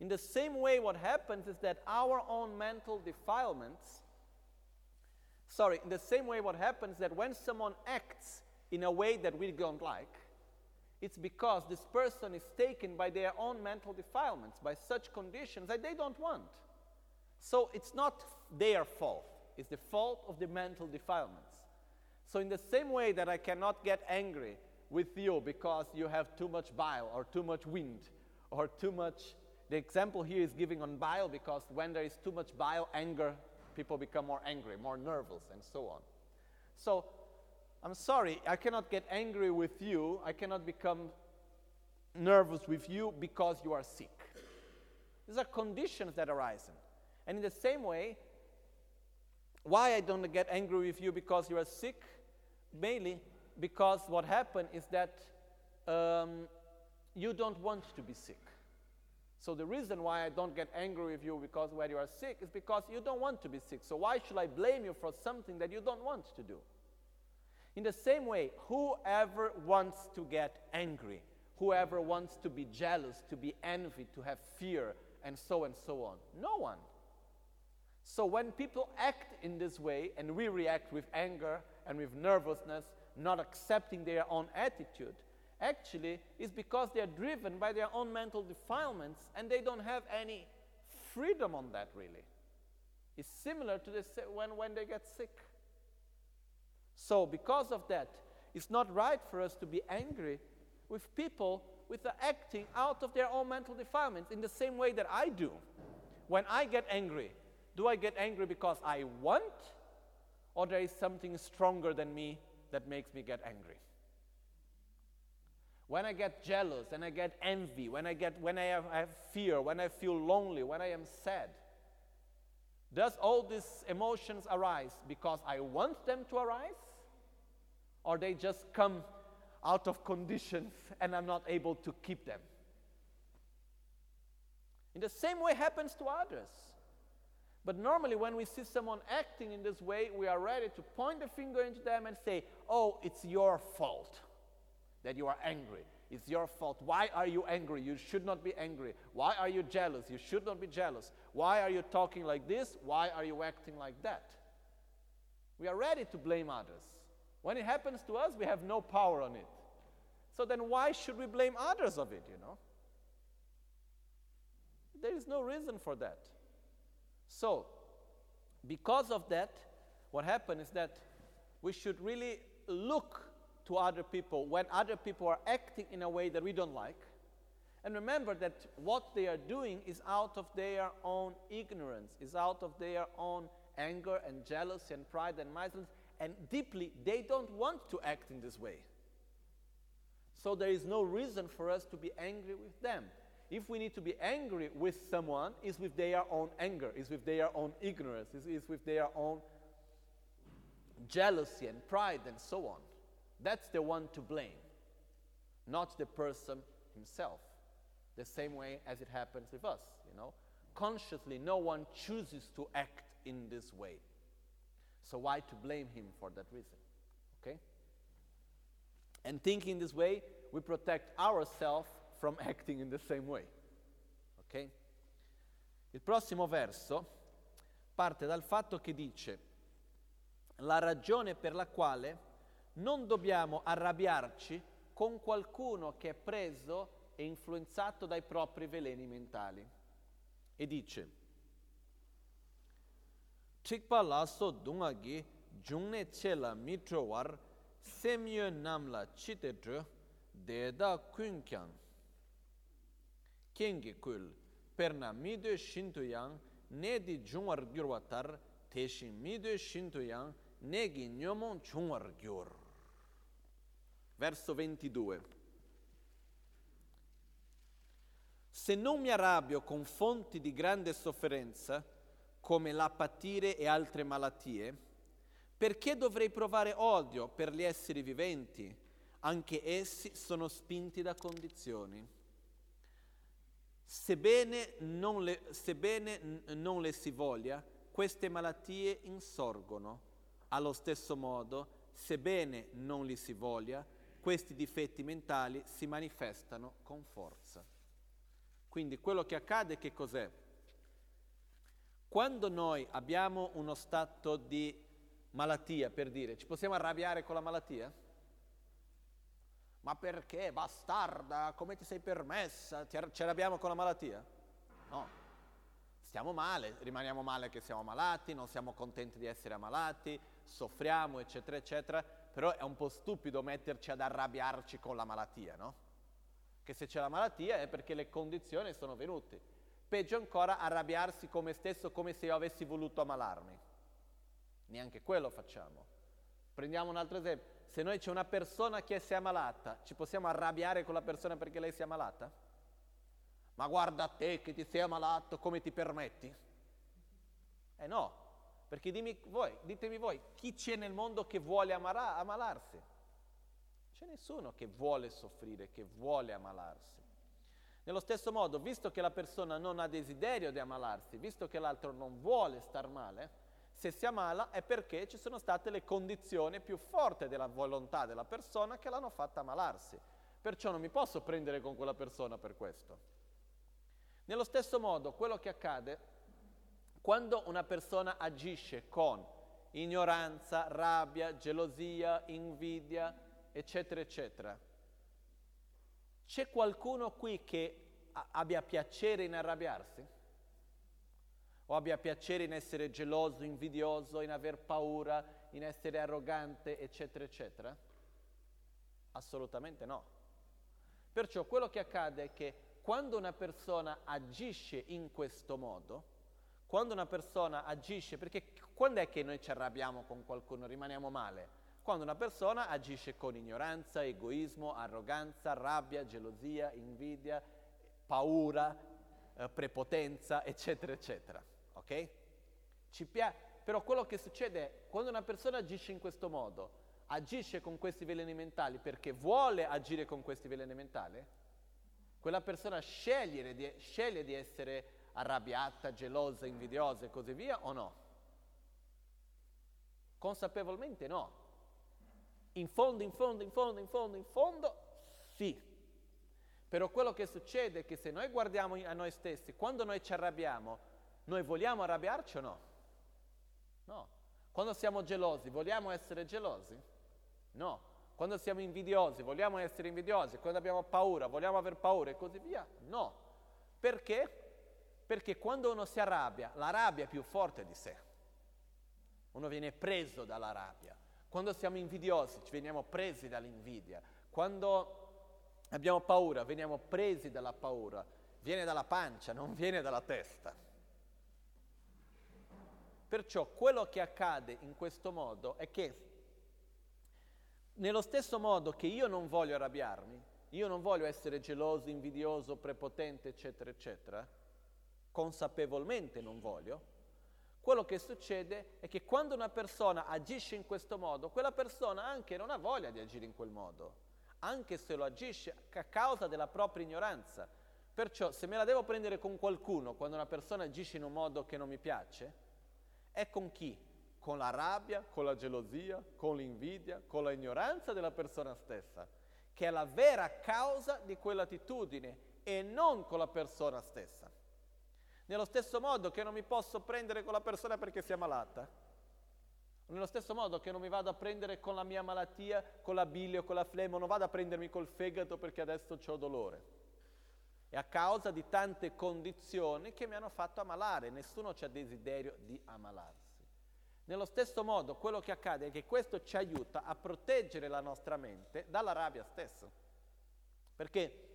In the same way, what happens is that our own mental defilements, sorry, in the same way, what happens is that when someone acts in a way that we don't like, it's because this person is taken by their own mental defilements, by such conditions that they don't want. So it's not their fault, it's the fault of the mental defilements. So, in the same way that I cannot get angry with you because you have too much bile or too much wind or too much, the example here is giving on bile because when there is too much bile, anger, people become more angry, more nervous, and so on. So, I'm sorry, I cannot get angry with you, I cannot become nervous with you because you are sick. These are conditions that arise. And in the same way, why I don't get angry with you because you are sick? Mainly because what happened is that um, you don't want to be sick. So the reason why I don't get angry with you because when you are sick is because you don't want to be sick. So why should I blame you for something that you don't want to do? In the same way, whoever wants to get angry, whoever wants to be jealous, to be envied, to have fear, and so and so on? No one. So when people act in this way and we react with anger and with nervousness, not accepting their own attitude, actually is because they are driven by their own mental defilements and they don't have any freedom on that really. It's similar to this when, when they get sick. So, because of that, it's not right for us to be angry with people with the acting out of their own mental defilements in the same way that I do. When I get angry, do I get angry because I want, or there is something stronger than me that makes me get angry? When I get jealous and I get envy, when I get when I have, I have fear, when I feel lonely, when I am sad, does all these emotions arise because I want them to arise? Or they just come out of conditions and I'm not able to keep them? In the same way happens to others. But normally, when we see someone acting in this way, we are ready to point the finger into them and say, Oh, it's your fault that you are angry. It's your fault. Why are you angry? You should not be angry. Why are you jealous? You should not be jealous. Why are you talking like this? Why are you acting like that? We are ready to blame others. When it happens to us, we have no power on it. So then why should we blame others of it, you know? There is no reason for that. So, because of that, what happened is that we should really look to other people when other people are acting in a way that we don't like. And remember that what they are doing is out of their own ignorance, is out of their own anger and jealousy and pride and miserliness, and deeply they don't want to act in this way. So there is no reason for us to be angry with them. If we need to be angry with someone, is with their own anger, is with their own ignorance, is, with their own jealousy and pride and so on. That's the one to blame, not the person himself. The same way as it happens with us, you know. Consciously, no one chooses to act in this way. So why to blame him for that reason? Okay? And thinking this way, we protect ourselves from acting in the same way. Ok? Il prossimo verso parte dal fatto che dice la ragione per la quale non dobbiamo arrabbiarci con qualcuno che è preso e influenzato dai propri veleni mentali. E dice Chikpa laso dungagi jungne chela mitro war semyo namla chite deda kunkyang kengi kul perna midyo shintu yang ne di jungwar gyurwa tar teshin midyo shintu yang ne gi nyomon chungwar gyur. Verso 22. Se non mi arrabbio con fonti di grande sofferenza, come la patire e altre malattie, perché dovrei provare odio per gli esseri viventi? Anche essi sono spinti da condizioni. Sebbene non, le, sebbene non le si voglia, queste malattie insorgono. Allo stesso modo, sebbene non li si voglia, questi difetti mentali si manifestano con forza. Quindi quello che accade che cos'è? Quando noi abbiamo uno stato di malattia, per dire, ci possiamo arrabbiare con la malattia? Ma perché, bastarda, come ti sei permessa? Ti ar- ci arrabbiamo con la malattia? No. Stiamo male, rimaniamo male che siamo malati, non siamo contenti di essere ammalati, soffriamo, eccetera, eccetera, però è un po' stupido metterci ad arrabbiarci con la malattia, no? Che se c'è la malattia è perché le condizioni sono venute. Peggio ancora arrabbiarsi con me stesso come se io avessi voluto ammalarmi. Neanche quello facciamo. Prendiamo un altro esempio. Se noi c'è una persona che si è ammalata, ci possiamo arrabbiare con la persona perché lei si è ammalata? Ma guarda te che ti sei ammalato, come ti permetti? Eh no, perché voi, ditemi voi, chi c'è nel mondo che vuole amara- ammalarsi? C'è nessuno che vuole soffrire, che vuole ammalarsi. Nello stesso modo, visto che la persona non ha desiderio di ammalarsi, visto che l'altro non vuole star male, se si ammala è perché ci sono state le condizioni più forti della volontà della persona che l'hanno fatta ammalarsi. Perciò non mi posso prendere con quella persona per questo. Nello stesso modo, quello che accade quando una persona agisce con ignoranza, rabbia, gelosia, invidia, eccetera, eccetera, c'è qualcuno qui che abbia piacere in arrabbiarsi? O abbia piacere in essere geloso, invidioso, in aver paura, in essere arrogante, eccetera, eccetera? Assolutamente no. Perciò quello che accade è che quando una persona agisce in questo modo, quando una persona agisce, perché quando è che noi ci arrabbiamo con qualcuno, rimaniamo male? Quando una persona agisce con ignoranza, egoismo, arroganza, rabbia, gelosia, invidia, paura, eh, prepotenza, eccetera, eccetera. Ok? Pia- però quello che succede è quando una persona agisce in questo modo, agisce con questi veleni mentali perché vuole agire con questi veleni mentali, quella persona di, sceglie di essere arrabbiata, gelosa, invidiosa e così via o no? Consapevolmente no. In fondo, in fondo, in fondo, in fondo, in fondo, sì. Però quello che succede è che se noi guardiamo a noi stessi, quando noi ci arrabbiamo, noi vogliamo arrabbiarci o no? No. Quando siamo gelosi, vogliamo essere gelosi? No. Quando siamo invidiosi, vogliamo essere invidiosi. Quando abbiamo paura, vogliamo aver paura e così via? No. Perché? Perché quando uno si arrabbia, la rabbia è più forte di sé. Uno viene preso dalla rabbia. Quando siamo invidiosi, ci veniamo presi dall'invidia. Quando abbiamo paura, veniamo presi dalla paura. Viene dalla pancia, non viene dalla testa. Perciò quello che accade in questo modo è che nello stesso modo che io non voglio arrabbiarmi, io non voglio essere geloso, invidioso, prepotente, eccetera, eccetera, consapevolmente non voglio, quello che succede è che quando una persona agisce in questo modo, quella persona anche non ha voglia di agire in quel modo, anche se lo agisce a causa della propria ignoranza. Perciò se me la devo prendere con qualcuno quando una persona agisce in un modo che non mi piace, è con chi? con la rabbia, con la gelosia, con l'invidia, con la ignoranza della persona stessa, che è la vera causa di quell'attitudine e non con la persona stessa. Nello stesso modo che non mi posso prendere con la persona perché sia malata, nello stesso modo che non mi vado a prendere con la mia malattia, con la bile o con la flemma, non vado a prendermi col fegato perché adesso ho dolore. È a causa di tante condizioni che mi hanno fatto ammalare, nessuno ha desiderio di ammalarsi. Nello stesso modo, quello che accade è che questo ci aiuta a proteggere la nostra mente dalla rabbia stessa. Perché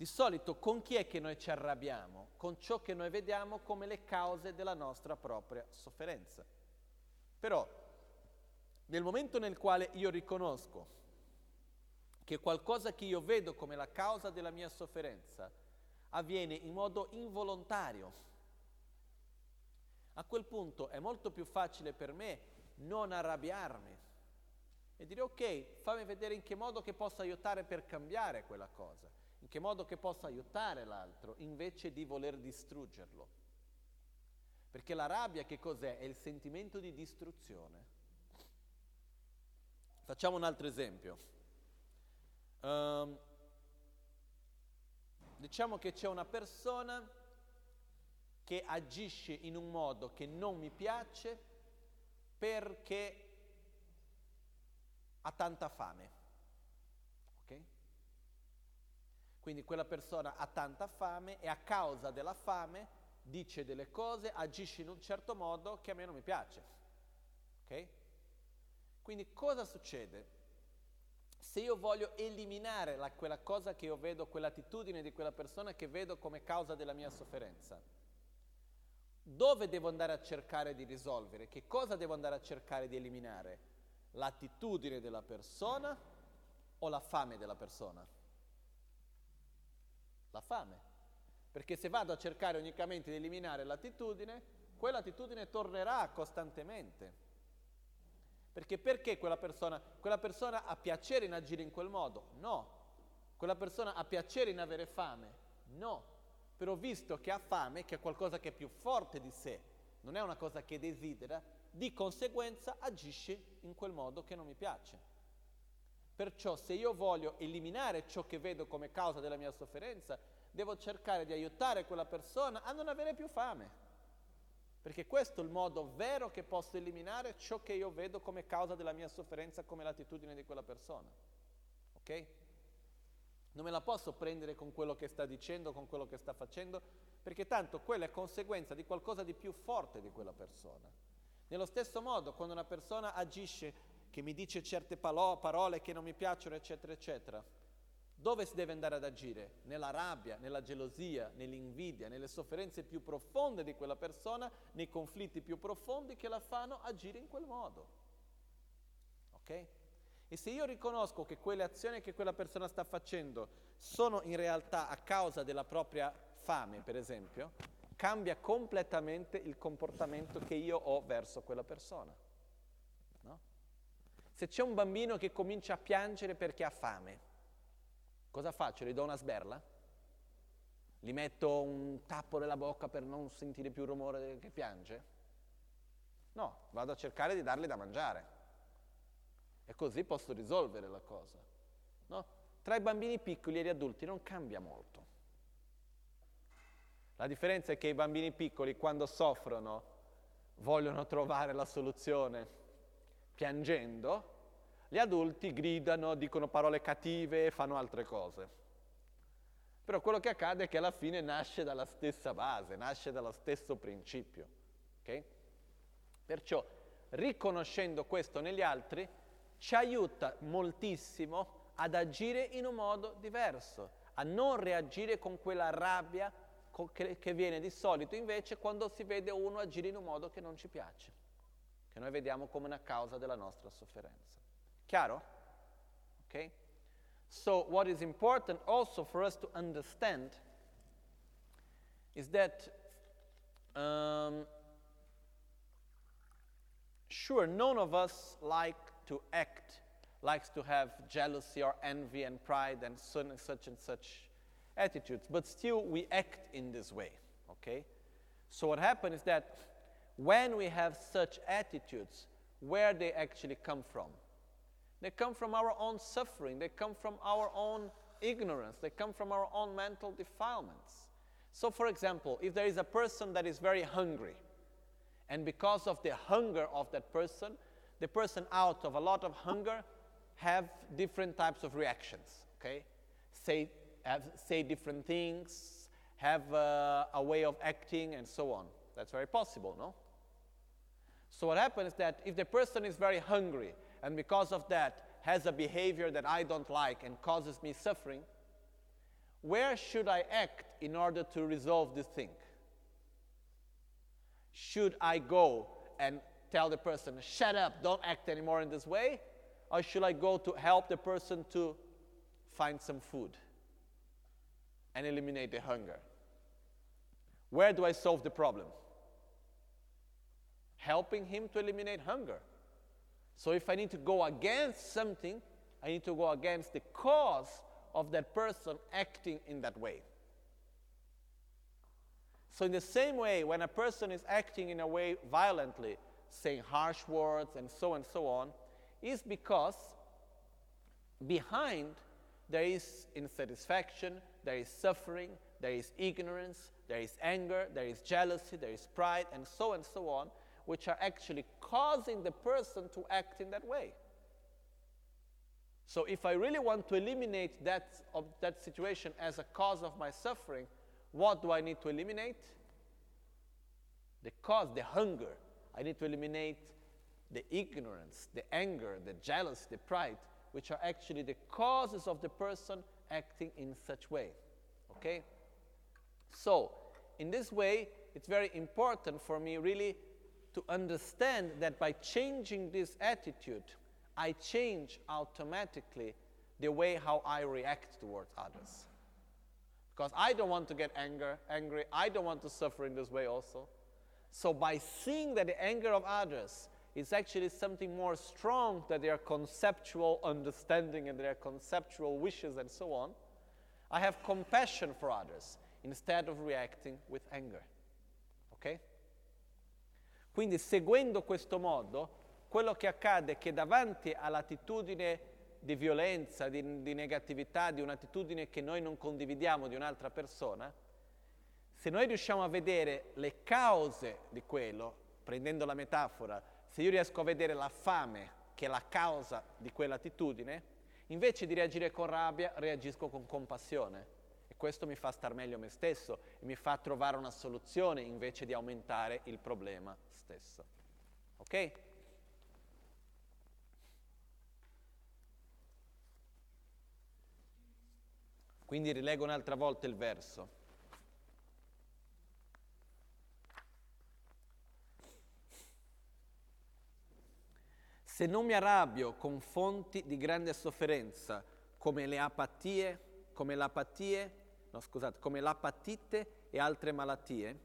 di solito con chi è che noi ci arrabbiamo? Con ciò che noi vediamo come le cause della nostra propria sofferenza. Però, nel momento nel quale io riconosco che qualcosa che io vedo come la causa della mia sofferenza avviene in modo involontario, a quel punto è molto più facile per me non arrabbiarmi e dire ok, fammi vedere in che modo che posso aiutare per cambiare quella cosa, in che modo che posso aiutare l'altro invece di voler distruggerlo. Perché la rabbia che cos'è? È il sentimento di distruzione. Facciamo un altro esempio. Um, diciamo che c'è una persona che agisce in un modo che non mi piace perché ha tanta fame. Ok? Quindi quella persona ha tanta fame e a causa della fame dice delle cose, agisce in un certo modo che a me non mi piace. Ok? Quindi cosa succede? Se io voglio eliminare la, quella cosa che io vedo, quell'attitudine di quella persona che vedo come causa della mia sofferenza, dove devo andare a cercare di risolvere? Che cosa devo andare a cercare di eliminare? L'attitudine della persona o la fame della persona? La fame. Perché se vado a cercare unicamente di eliminare l'attitudine, quell'attitudine tornerà costantemente. Perché perché quella persona, quella persona ha piacere in agire in quel modo? No. Quella persona ha piacere in avere fame? No. Però visto che ha fame, che è qualcosa che è più forte di sé, non è una cosa che desidera, di conseguenza agisce in quel modo che non mi piace. Perciò se io voglio eliminare ciò che vedo come causa della mia sofferenza, devo cercare di aiutare quella persona a non avere più fame. Perché questo è il modo vero che posso eliminare ciò che io vedo come causa della mia sofferenza, come l'attitudine di quella persona. Ok? Non me la posso prendere con quello che sta dicendo, con quello che sta facendo, perché tanto quella è conseguenza di qualcosa di più forte di quella persona. Nello stesso modo, quando una persona agisce, che mi dice certe parole che non mi piacciono, eccetera, eccetera, dove si deve andare ad agire? Nella rabbia, nella gelosia, nell'invidia, nelle sofferenze più profonde di quella persona, nei conflitti più profondi che la fanno agire in quel modo. Ok? E se io riconosco che quelle azioni che quella persona sta facendo sono in realtà a causa della propria fame, per esempio, cambia completamente il comportamento che io ho verso quella persona. Se c'è un bambino che comincia a piangere perché ha fame, Cosa faccio? Gli do una sberla? Gli metto un tappo nella bocca per non sentire più il rumore che piange? No, vado a cercare di dargli da mangiare. E così posso risolvere la cosa. No? Tra i bambini piccoli e gli adulti non cambia molto. La differenza è che i bambini piccoli quando soffrono vogliono trovare la soluzione piangendo, gli adulti gridano, dicono parole cattive, fanno altre cose. Però quello che accade è che alla fine nasce dalla stessa base, nasce dallo stesso principio. Okay? Perciò, riconoscendo questo negli altri, ci aiuta moltissimo ad agire in un modo diverso, a non reagire con quella rabbia che viene di solito invece quando si vede uno agire in un modo che non ci piace, noi vediamo come una causa della nostra sofferenza. Chiaro? Okay? So, what is important also for us to understand is that, um, sure, none of us like to act, likes to have jealousy or envy and pride and such and such attitudes, but still we act in this way, okay? So, what happens is that when we have such attitudes, where they actually come from? They come from our own suffering. They come from our own ignorance. They come from our own mental defilements. So, for example, if there is a person that is very hungry, and because of the hunger of that person, the person out of a lot of hunger have different types of reactions, okay? Say, have, say different things, have uh, a way of acting, and so on. That's very possible, no? So, what happens is that if the person is very hungry and because of that has a behavior that I don't like and causes me suffering, where should I act in order to resolve this thing? Should I go and tell the person, shut up, don't act anymore in this way? Or should I go to help the person to find some food and eliminate the hunger? Where do I solve the problem? Helping him to eliminate hunger. So if I need to go against something, I need to go against the cause of that person acting in that way. So, in the same way, when a person is acting in a way violently, saying harsh words and so and so on, is because behind there is insatisfaction, there is suffering, there is ignorance, there is anger, there is jealousy, there is pride, and so and so on, which are actually causing the person to act in that way. So, if I really want to eliminate that, of that situation as a cause of my suffering, what do I need to eliminate? The cause, the hunger. I need to eliminate the ignorance, the anger, the jealousy, the pride, which are actually the causes of the person acting in such way. Okay? So, in this way, it's very important for me really to understand that by changing this attitude, I change automatically the way how I react towards others. Because I don't want to get anger, angry, I don't want to suffer in this way also. So by seeing that the anger of others is actually something more strong than their conceptual understanding and their conceptual wishes and so on, I have compassion for others instead of reacting with anger. Ok? Quindi seguendo questo modo, quello che accade è che davanti all'attitudine di violenza, di, di negatività, di un'attitudine che noi non condividiamo di un'altra persona, se noi riusciamo a vedere le cause di quello, prendendo la metafora, se io riesco a vedere la fame che è la causa di quell'attitudine, invece di reagire con rabbia, reagisco con compassione. Questo mi fa star meglio me stesso e mi fa trovare una soluzione invece di aumentare il problema stesso. Ok? Quindi rilego un'altra volta il verso. Se non mi arrabbio con fonti di grande sofferenza, come le apatie, come l'apatie, no scusate, come l'apatite e altre malattie,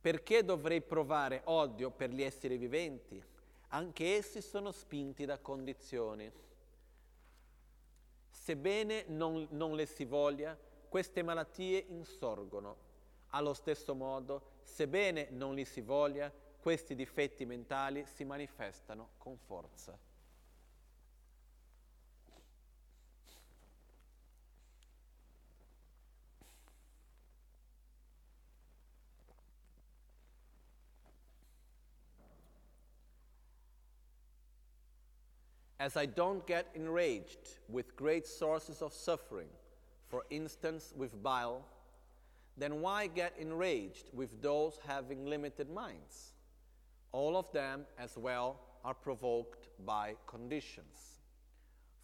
perché dovrei provare odio per gli esseri viventi? Anche essi sono spinti da condizioni. Sebbene non, non le si voglia, queste malattie insorgono. Allo stesso modo, sebbene non li si voglia, questi difetti mentali si manifestano con forza. As I don't get enraged with great sources of suffering, for instance with bile, then why get enraged with those having limited minds? All of them, as well, are provoked by conditions.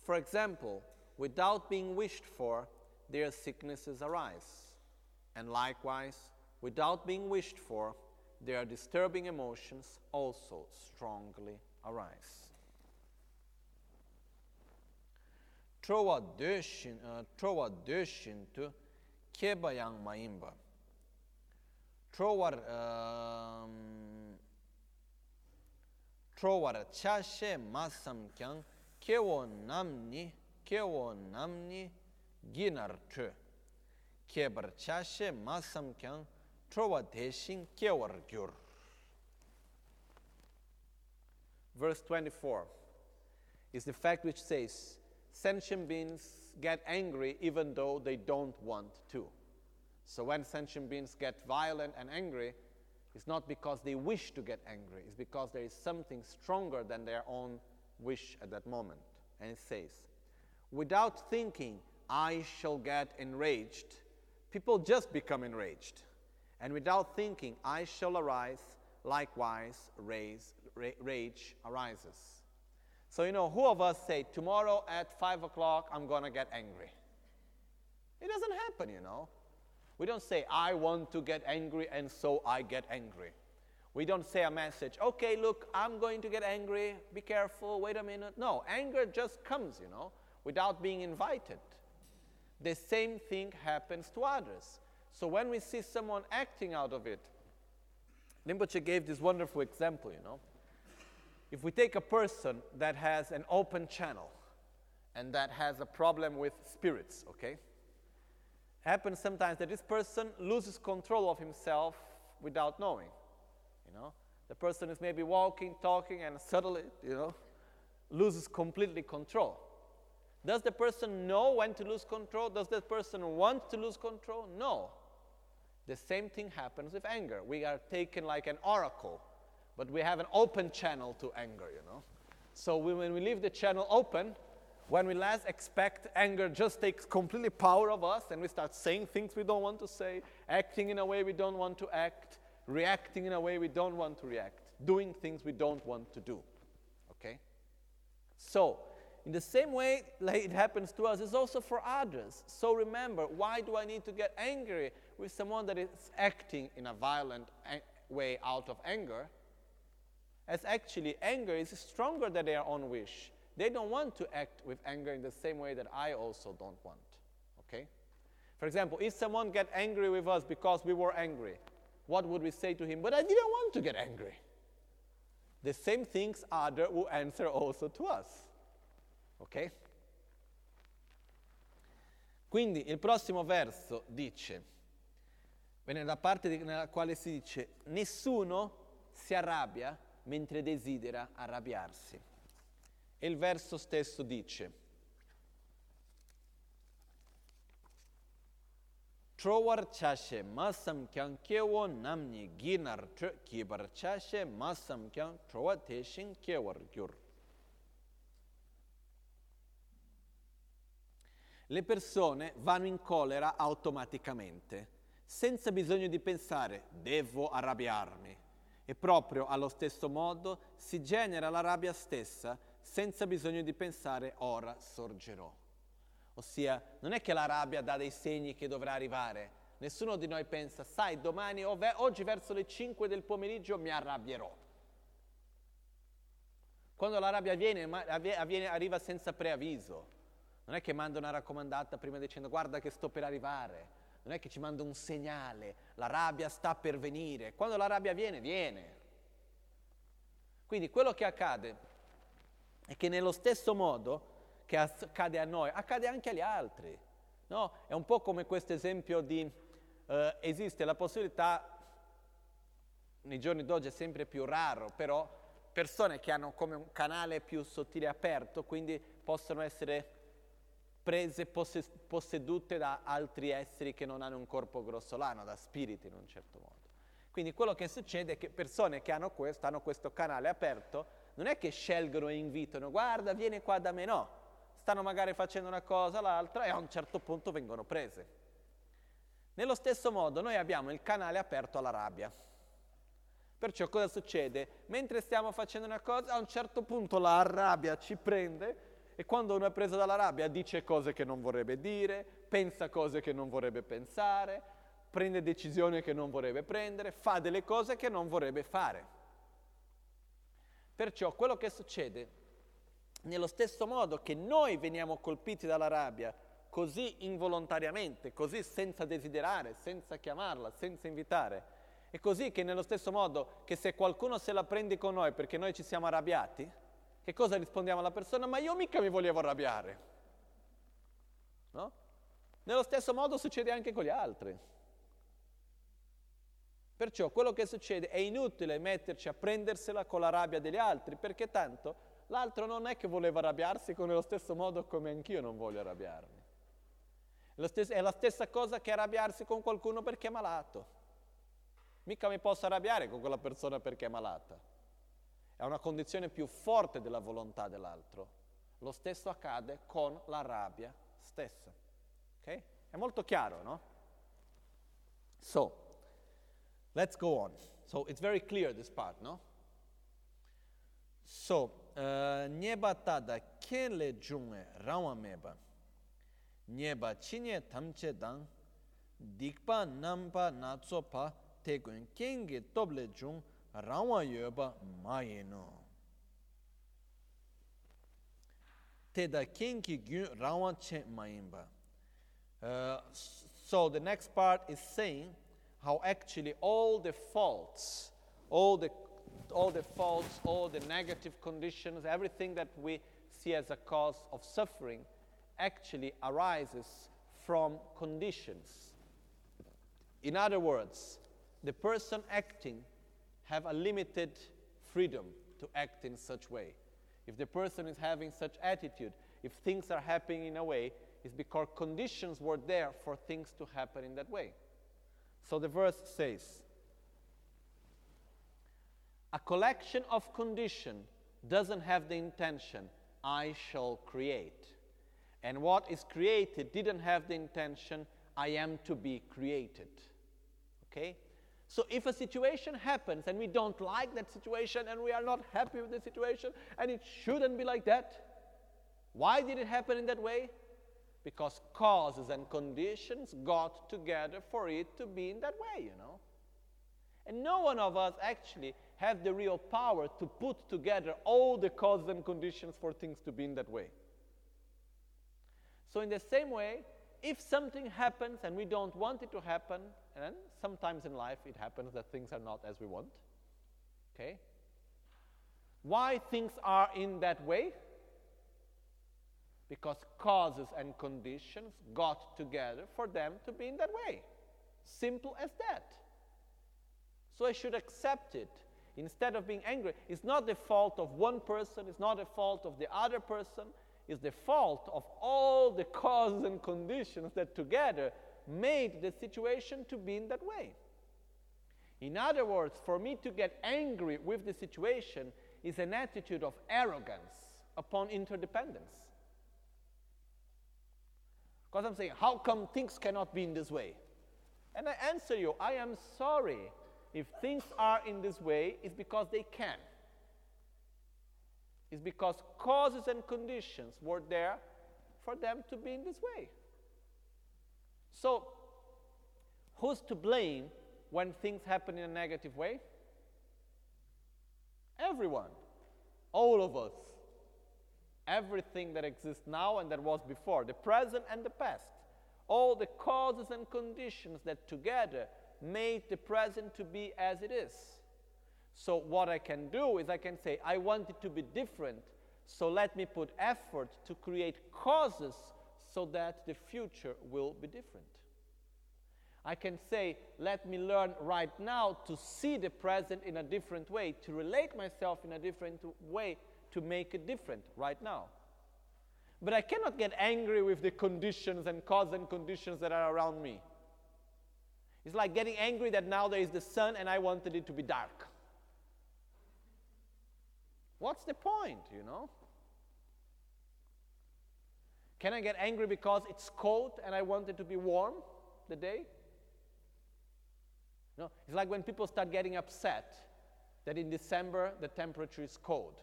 For example, without being wished for, their sicknesses arise. And likewise, without being wished for, their disturbing emotions also strongly arise. Troa döshin, uh, troa döshin tu kebayang maimba. Troar um, troar chashe masam kyang kewo namni kewo namni ginar tu kebar chashe masam kyang trowa deshin kewar gyur verse 24 is the fact which says sentient beings get angry even though they don't want to so when sentient beings get violent and angry it's not because they wish to get angry, it's because there is something stronger than their own wish at that moment. And it says, without thinking, I shall get enraged, people just become enraged. And without thinking, I shall arise, likewise, raise, ra- rage arises. So, you know, who of us say, tomorrow at 5 o'clock, I'm going to get angry? It doesn't happen, you know. We don't say, I want to get angry and so I get angry. We don't say a message, okay, look, I'm going to get angry, be careful, wait a minute. No, anger just comes, you know, without being invited. The same thing happens to others. So when we see someone acting out of it, Rinpoche gave this wonderful example, you know. If we take a person that has an open channel and that has a problem with spirits, okay? happens sometimes that this person loses control of himself without knowing. You know, the person is maybe walking, talking, and suddenly, you know, loses completely control. Does the person know when to lose control? Does that person want to lose control? No. The same thing happens with anger. We are taken like an oracle, but we have an open channel to anger, you know. So we, when we leave the channel open, when we last expect, anger just takes completely power of us and we start saying things we don't want to say, acting in a way we don't want to act, reacting in a way we don't want to react, doing things we don't want to do. Okay? So, in the same way like it happens to us, it's also for others. So remember, why do I need to get angry with someone that is acting in a violent way out of anger? As actually, anger is stronger than their own wish. They don't want to act with anger in the same way that I also don't want. Okay? For example, if someone get angry with us because we were angry, what would we say to him? But I didn't want to get angry. The same things other will answer also to us. Ok? Quindi il prossimo verso dice, nella parte nella quale si dice, nessuno si arrabbia mentre desidera arrabbiarsi. E il verso stesso dice, Trowar chashe masam kyang kewo namni ginar tr kibar chashe masam kyang trowa teshin kewar gyur. Le persone vanno in collera automaticamente, senza bisogno di pensare devo arrabbiarmi. E proprio allo stesso modo si genera la rabbia stessa senza bisogno di pensare ora sorgerò. Ossia, non è che la rabbia dà dei segni che dovrà arrivare. Nessuno di noi pensa, sai, domani o ve- oggi verso le 5 del pomeriggio mi arrabbierò. Quando la rabbia avviene, avviene, arriva senza preavviso. Non è che manda una raccomandata prima dicendo guarda che sto per arrivare. Non è che ci manda un segnale, la rabbia sta per venire. Quando la rabbia viene, viene. Quindi quello che accade è che nello stesso modo che accade a noi, accade anche agli altri. No? È un po' come questo esempio di eh, esiste la possibilità, nei giorni d'oggi è sempre più raro, però persone che hanno come un canale più sottile aperto, quindi possono essere prese, possedute da altri esseri che non hanno un corpo grossolano, da spiriti in un certo modo. Quindi quello che succede è che persone che hanno questo, hanno questo canale aperto, non è che scelgono e invitano, guarda, vieni qua da me, no. Stanno magari facendo una cosa, l'altra e a un certo punto vengono prese. Nello stesso modo noi abbiamo il canale aperto alla rabbia. Perciò cosa succede? Mentre stiamo facendo una cosa, a un certo punto la rabbia ci prende e quando uno è preso dalla rabbia dice cose che non vorrebbe dire, pensa cose che non vorrebbe pensare, prende decisioni che non vorrebbe prendere, fa delle cose che non vorrebbe fare. Perciò quello che succede, nello stesso modo che noi veniamo colpiti dalla rabbia, così involontariamente, così senza desiderare, senza chiamarla, senza invitare, è così che nello stesso modo che se qualcuno se la prende con noi perché noi ci siamo arrabbiati, che cosa rispondiamo alla persona? Ma io mica mi volevo arrabbiare. No? Nello stesso modo succede anche con gli altri. Perciò quello che succede è inutile metterci a prendersela con la rabbia degli altri, perché tanto l'altro non è che voleva arrabbiarsi con lo stesso modo come anch'io non voglio arrabbiarmi. È la stessa cosa che arrabbiarsi con qualcuno perché è malato. Mica mi posso arrabbiare con quella persona perché è malata è una condizione più forte della volontà dell'altro. Lo stesso accade con la rabbia stessa. Ok? È molto chiaro, no? So, let's go on. So, it's very clear this part, no? So, uh, nyeba tada ken le junge rawa meba. Nyeba chinye tamche dang dikpa nampa natso tegun kenge toble jung rāngwā yuwa mā yinō. Tēdā kēngi gyū rāngwā chē mā yinba. Uh, so the next part is saying how actually all the faults, all the, all the faults, all the negative conditions, everything that we see as a cause of suffering actually arises from conditions. In other words, the person acting have a limited freedom to act in such way. If the person is having such attitude, if things are happening in a way, it's because conditions were there for things to happen in that way. So the verse says, a collection of condition doesn't have the intention, I shall create. And what is created didn't have the intention, I am to be created. Okay? So if a situation happens and we don't like that situation and we are not happy with the situation and it shouldn't be like that, why did it happen in that way? Because causes and conditions got together for it to be in that way, you know. And no one of us actually have the real power to put together all the causes and conditions for things to be in that way. So, in the same way, if something happens and we don't want it to happen, and then sometimes in life it happens that things are not as we want, okay? Why things are in that way? Because causes and conditions got together for them to be in that way. Simple as that. So I should accept it instead of being angry. It's not the fault of one person, it's not the fault of the other person, it's the fault of all the causes and conditions that together made the situation to be in that way. In other words, for me to get angry with the situation is an attitude of arrogance upon interdependence. Because I'm saying, how come things cannot be in this way? And I answer you, I am sorry if things are in this way, it's because they can. It's because causes and conditions were there for them to be in this way. So, who's to blame when things happen in a negative way? Everyone. All of us. Everything that exists now and that was before, the present and the past. All the causes and conditions that together made the present to be as it is. So, what I can do is I can say, I want it to be different, so let me put effort to create causes so that the future will be different. I can say, let me learn right now to see the present in a different way, to relate myself in a different way, to make it different right now. But I cannot get angry with the conditions and cause and conditions that are around me. It's like getting angry that now there is the sun and I wanted it to be dark. What's the point, you know? Can I get angry because it's cold and I want it to be warm the day? No, it's like when people start getting upset that in December the temperature is cold.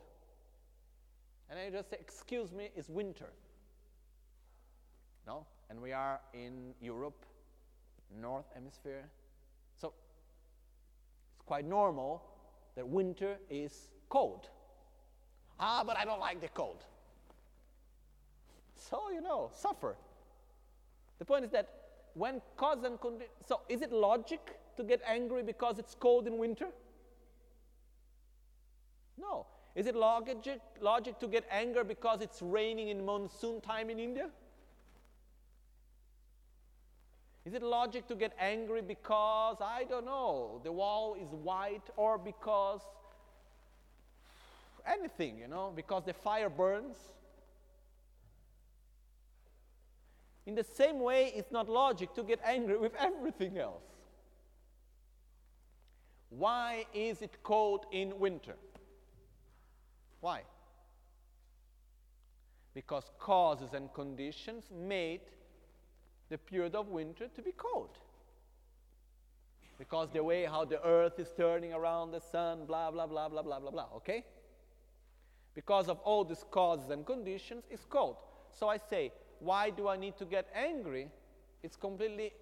And I just say, Excuse me, it's winter. No? And we are in Europe north hemisphere. So it's quite normal that winter is cold. Ah, but I don't like the cold. So, you know, suffer. The point is that when cause and condition, so is it logic to get angry because it's cold in winter? No. Is it logic, logic to get angry because it's raining in monsoon time in India? Is it logic to get angry because, I don't know, the wall is white or because anything, you know, because the fire burns? In the same way, it's not logic to get angry with everything else. Why is it cold in winter? Why? Because causes and conditions made the period of winter to be cold. Because the way how the earth is turning around the sun, blah, blah, blah, blah, blah, blah, blah, okay? Because of all these causes and conditions, it's cold. So I say, why do I need to get angry? It's completely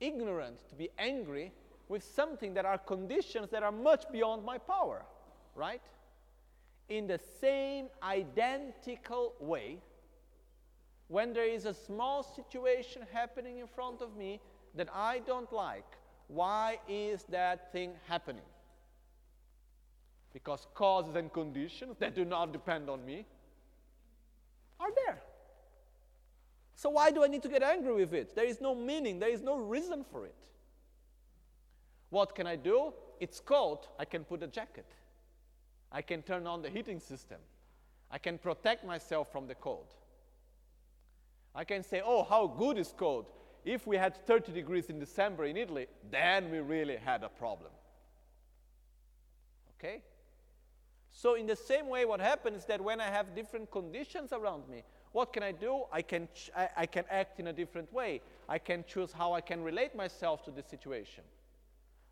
ignorant to be angry with something that are conditions that are much beyond my power, right? In the same identical way, when there is a small situation happening in front of me that I don't like, why is that thing happening? Because causes and conditions that do not depend on me are there. So, why do I need to get angry with it? There is no meaning, there is no reason for it. What can I do? It's cold, I can put a jacket. I can turn on the heating system. I can protect myself from the cold. I can say, oh, how good is cold. If we had 30 degrees in December in Italy, then we really had a problem. Okay? So, in the same way, what happens is that when I have different conditions around me, what can I do? I can, ch- I, I can act in a different way. I can choose how I can relate myself to the situation.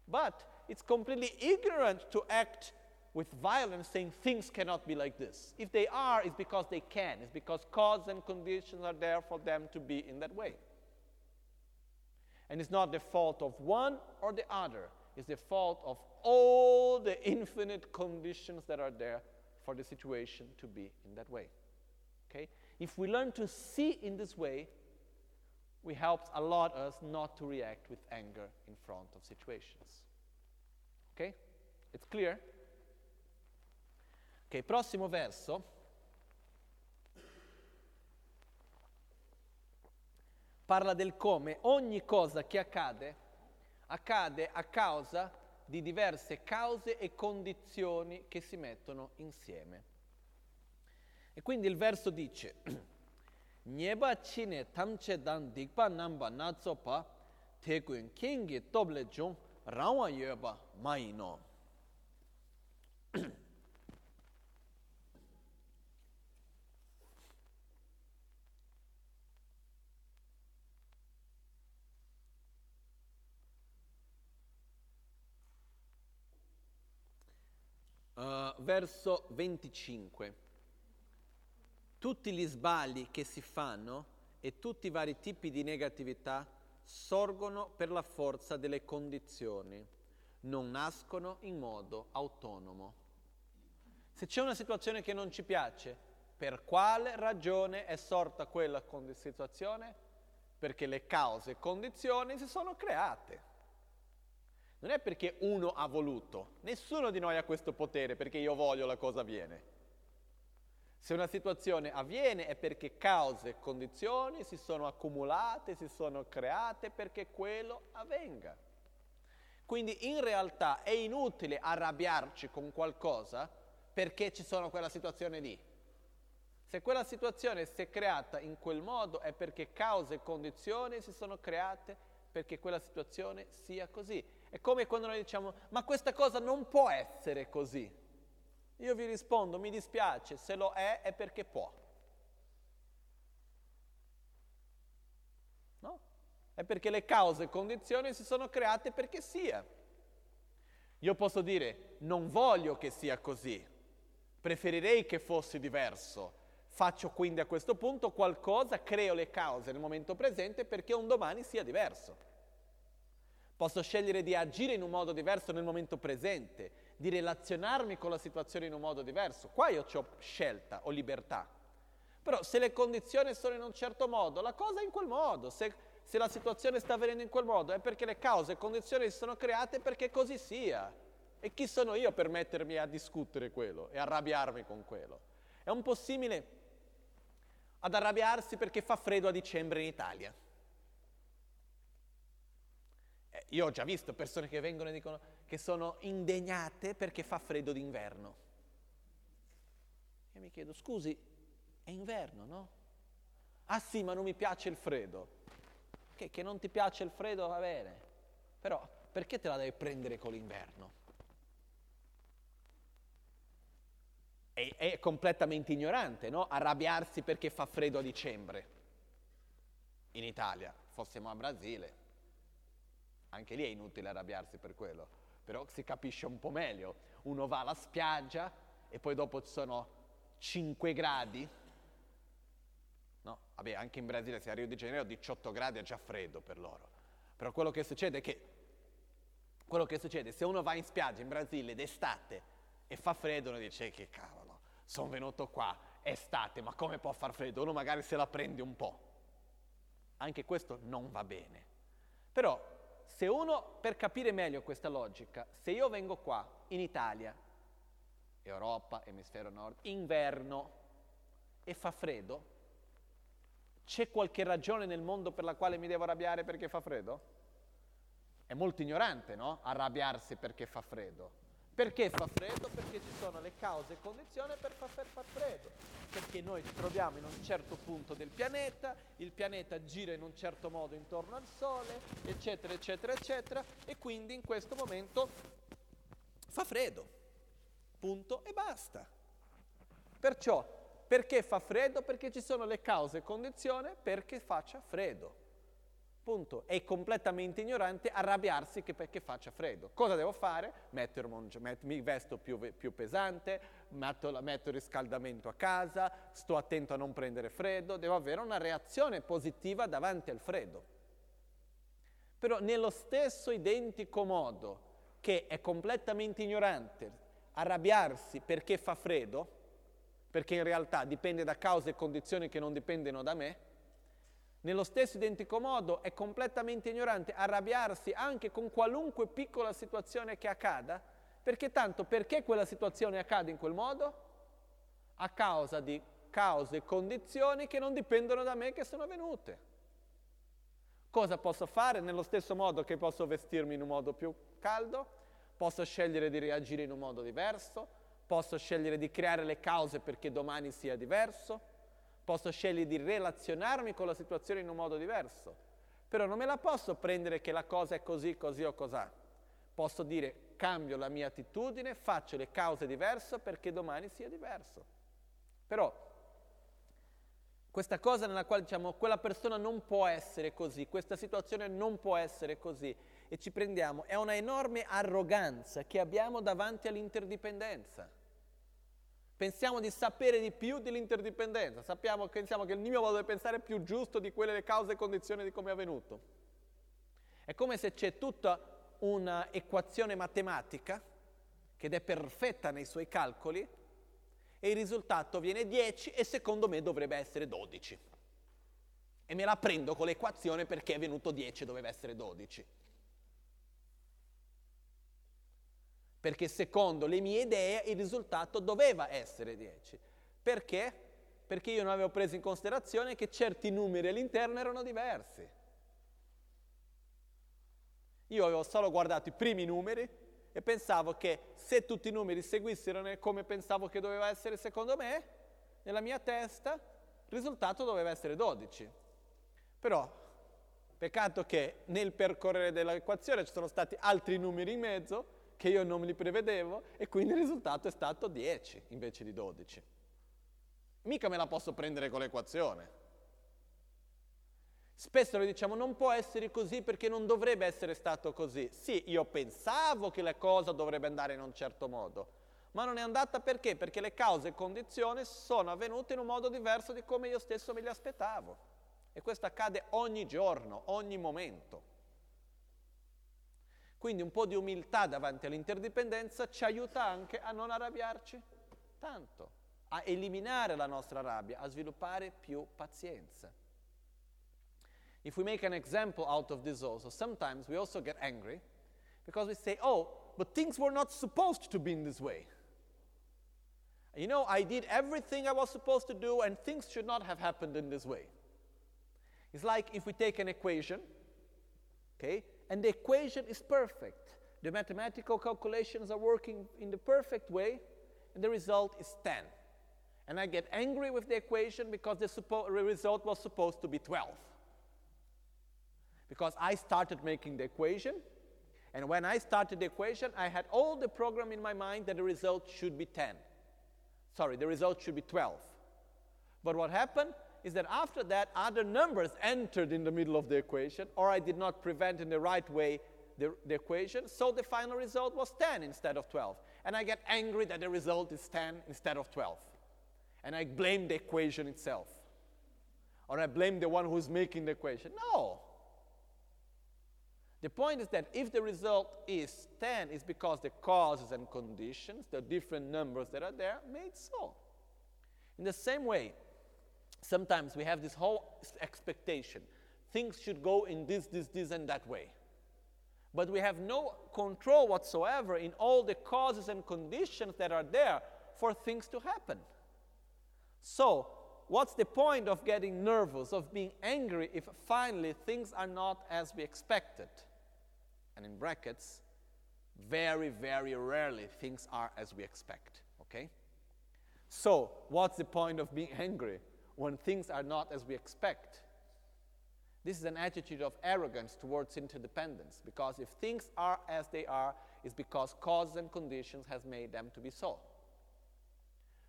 But it's completely ignorant to act with violence, saying things cannot be like this. If they are, it's because they can. It's because cause and conditions are there for them to be in that way. And it's not the fault of one or the other, it's the fault of all the infinite conditions that are there for the situation to be in that way. Okay? If we learn to see in this way, we help a lot us not to react with anger in front of situations. Ok? It's clear? Ok, prossimo verso. Parla del come ogni cosa che accade accade a causa di diverse cause e condizioni che si mettono insieme. E quindi il verso dice Nyeba chine tamche dan dikpa namba natsopa tekun kingi toble jung rawa yoba maino. Uh, verso 25. Tutti gli sbagli che si fanno e tutti i vari tipi di negatività sorgono per la forza delle condizioni, non nascono in modo autonomo. Se c'è una situazione che non ci piace, per quale ragione è sorta quella situazione? Perché le cause e condizioni si sono create. Non è perché uno ha voluto, nessuno di noi ha questo potere perché io voglio la cosa avviene. Se una situazione avviene è perché cause e condizioni si sono accumulate, si sono create perché quello avvenga. Quindi in realtà è inutile arrabbiarci con qualcosa perché ci sono quella situazione lì. Se quella situazione si è creata in quel modo è perché cause e condizioni si sono create perché quella situazione sia così. È come quando noi diciamo, ma questa cosa non può essere così. Io vi rispondo, mi dispiace, se lo è è perché può. No? È perché le cause e condizioni si sono create perché sia. Io posso dire, non voglio che sia così, preferirei che fosse diverso. Faccio quindi a questo punto qualcosa, creo le cause nel momento presente perché un domani sia diverso. Posso scegliere di agire in un modo diverso nel momento presente, di relazionarmi con la situazione in un modo diverso. Qua io ho scelta, ho libertà. Però se le condizioni sono in un certo modo, la cosa è in quel modo. Se, se la situazione sta avvenendo in quel modo è perché le cause e condizioni sono create perché così sia. E chi sono io per mettermi a discutere quello e arrabbiarmi con quello? È un po' simile ad arrabbiarsi perché fa freddo a dicembre in Italia. Eh, io ho già visto persone che vengono e dicono che sono indegnate perché fa freddo d'inverno. Io mi chiedo, scusi, è inverno, no? Ah sì, ma non mi piace il freddo. Che, che non ti piace il freddo va bene, però perché te la devi prendere con l'inverno? È, è completamente ignorante, no? Arrabbiarsi perché fa freddo a dicembre in Italia, fossimo a Brasile anche lì è inutile arrabbiarsi per quello, però si capisce un po' meglio. Uno va alla spiaggia e poi dopo ci sono 5 gradi. No, vabbè, anche in Brasile, se a Rio de Janeiro 18 gradi è già freddo per loro. Però quello che succede è che, quello che succede, se uno va in spiaggia in Brasile d'estate e fa freddo, uno dice, che cavolo, sono venuto qua, estate, ma come può far freddo? Uno magari se la prende un po'. Anche questo non va bene. Però se uno, per capire meglio questa logica, se io vengo qua in Italia, Europa, emisfero nord, inverno e fa freddo, c'è qualche ragione nel mondo per la quale mi devo arrabbiare perché fa freddo? È molto ignorante, no? Arrabbiarsi perché fa freddo. Perché fa freddo? Perché ci sono le cause e condizioni per far, far freddo. Perché noi ci troviamo in un certo punto del pianeta, il pianeta gira in un certo modo intorno al Sole, eccetera, eccetera, eccetera, e quindi in questo momento fa freddo. Punto e basta. Perciò, perché fa freddo? Perché ci sono le cause e condizioni perché faccia freddo. Punto. È completamente ignorante arrabbiarsi che perché faccia freddo. Cosa devo fare? Metto, mi vesto più, più pesante, metto, metto, il riscaldamento a casa, sto attento a non prendere freddo, devo avere una reazione positiva davanti al freddo. Però nello stesso identico modo che è completamente ignorante arrabbiarsi perché fa freddo, perché in realtà dipende da cause e condizioni che non dipendono da me, nello stesso identico modo è completamente ignorante arrabbiarsi anche con qualunque piccola situazione che accada, perché tanto perché quella situazione accade in quel modo? A causa di cause e condizioni che non dipendono da me che sono avvenute. Cosa posso fare? Nello stesso modo che posso vestirmi in un modo più caldo, posso scegliere di reagire in un modo diverso, posso scegliere di creare le cause perché domani sia diverso, posso scegliere di relazionarmi con la situazione in un modo diverso, però non me la posso prendere che la cosa è così, così o cos'ha. Posso dire cambio la mia attitudine, faccio le cause diverse perché domani sia diverso. Però questa cosa nella quale diciamo quella persona non può essere così, questa situazione non può essere così e ci prendiamo, è una enorme arroganza che abbiamo davanti all'interdipendenza. Pensiamo di sapere di più dell'interdipendenza, Sappiamo, pensiamo che il mio modo di pensare è più giusto di quelle le cause e condizioni di come è avvenuto. È come se c'è tutta un'equazione matematica che è perfetta nei suoi calcoli e il risultato viene 10 e secondo me dovrebbe essere 12. E me la prendo con l'equazione perché è venuto 10 e doveva essere 12. Perché secondo le mie idee il risultato doveva essere 10. Perché? Perché io non avevo preso in considerazione che certi numeri all'interno erano diversi. Io avevo solo guardato i primi numeri e pensavo che se tutti i numeri seguissero come pensavo che doveva essere secondo me, nella mia testa, il risultato doveva essere 12. Però, peccato che nel percorrere dell'equazione ci sono stati altri numeri in mezzo che io non li prevedevo e quindi il risultato è stato 10 invece di 12. Mica me la posso prendere con l'equazione. Spesso noi diciamo non può essere così perché non dovrebbe essere stato così. Sì, io pensavo che la cosa dovrebbe andare in un certo modo, ma non è andata perché? Perché le cause e condizioni sono avvenute in un modo diverso di come io stesso me le aspettavo. E questo accade ogni giorno, ogni momento. Quindi un po' di umiltà davanti all'interdipendenza ci aiuta anche a non arrabbiarci tanto, a eliminare la nostra rabbia, a sviluppare più pazienza. If we make an example out of this also, sometimes we also get angry because we say, oh, but things were not supposed to be in this way. You know, I did everything I was supposed to do and things should not have happened in this way. It's like if we take an equation, okay, and the equation is perfect. The mathematical calculations are working in the perfect way, and the result is 10. And I get angry with the equation because the suppo- result was supposed to be 12. Because I started making the equation, and when I started the equation, I had all the program in my mind that the result should be 10. Sorry, the result should be 12. But what happened? Is that after that, other numbers entered in the middle of the equation, or I did not prevent in the right way the, the, equation, so the final result was 10 instead of 12. And I get angry that the result is 10 instead of 12. And I blame the equation itself. Or I blame the one who's making the equation. No. The point is that if the result is 10, it's because the causes and conditions, the different numbers that are there, made so. In the same way, sometimes we have this whole expectation. Things should go in this, this, this, and that way. But we have no control whatsoever in all the causes and conditions that are there for things to happen. So, what's the point of getting nervous, of being angry, if finally things are not as we expected? And in brackets, Very, very rarely things are as we expect, okay? So, what's the point of being angry when things are not as we expect? This is an attitude of arrogance towards interdependence because if things are as they are, it's because causes and conditions has made them to be so.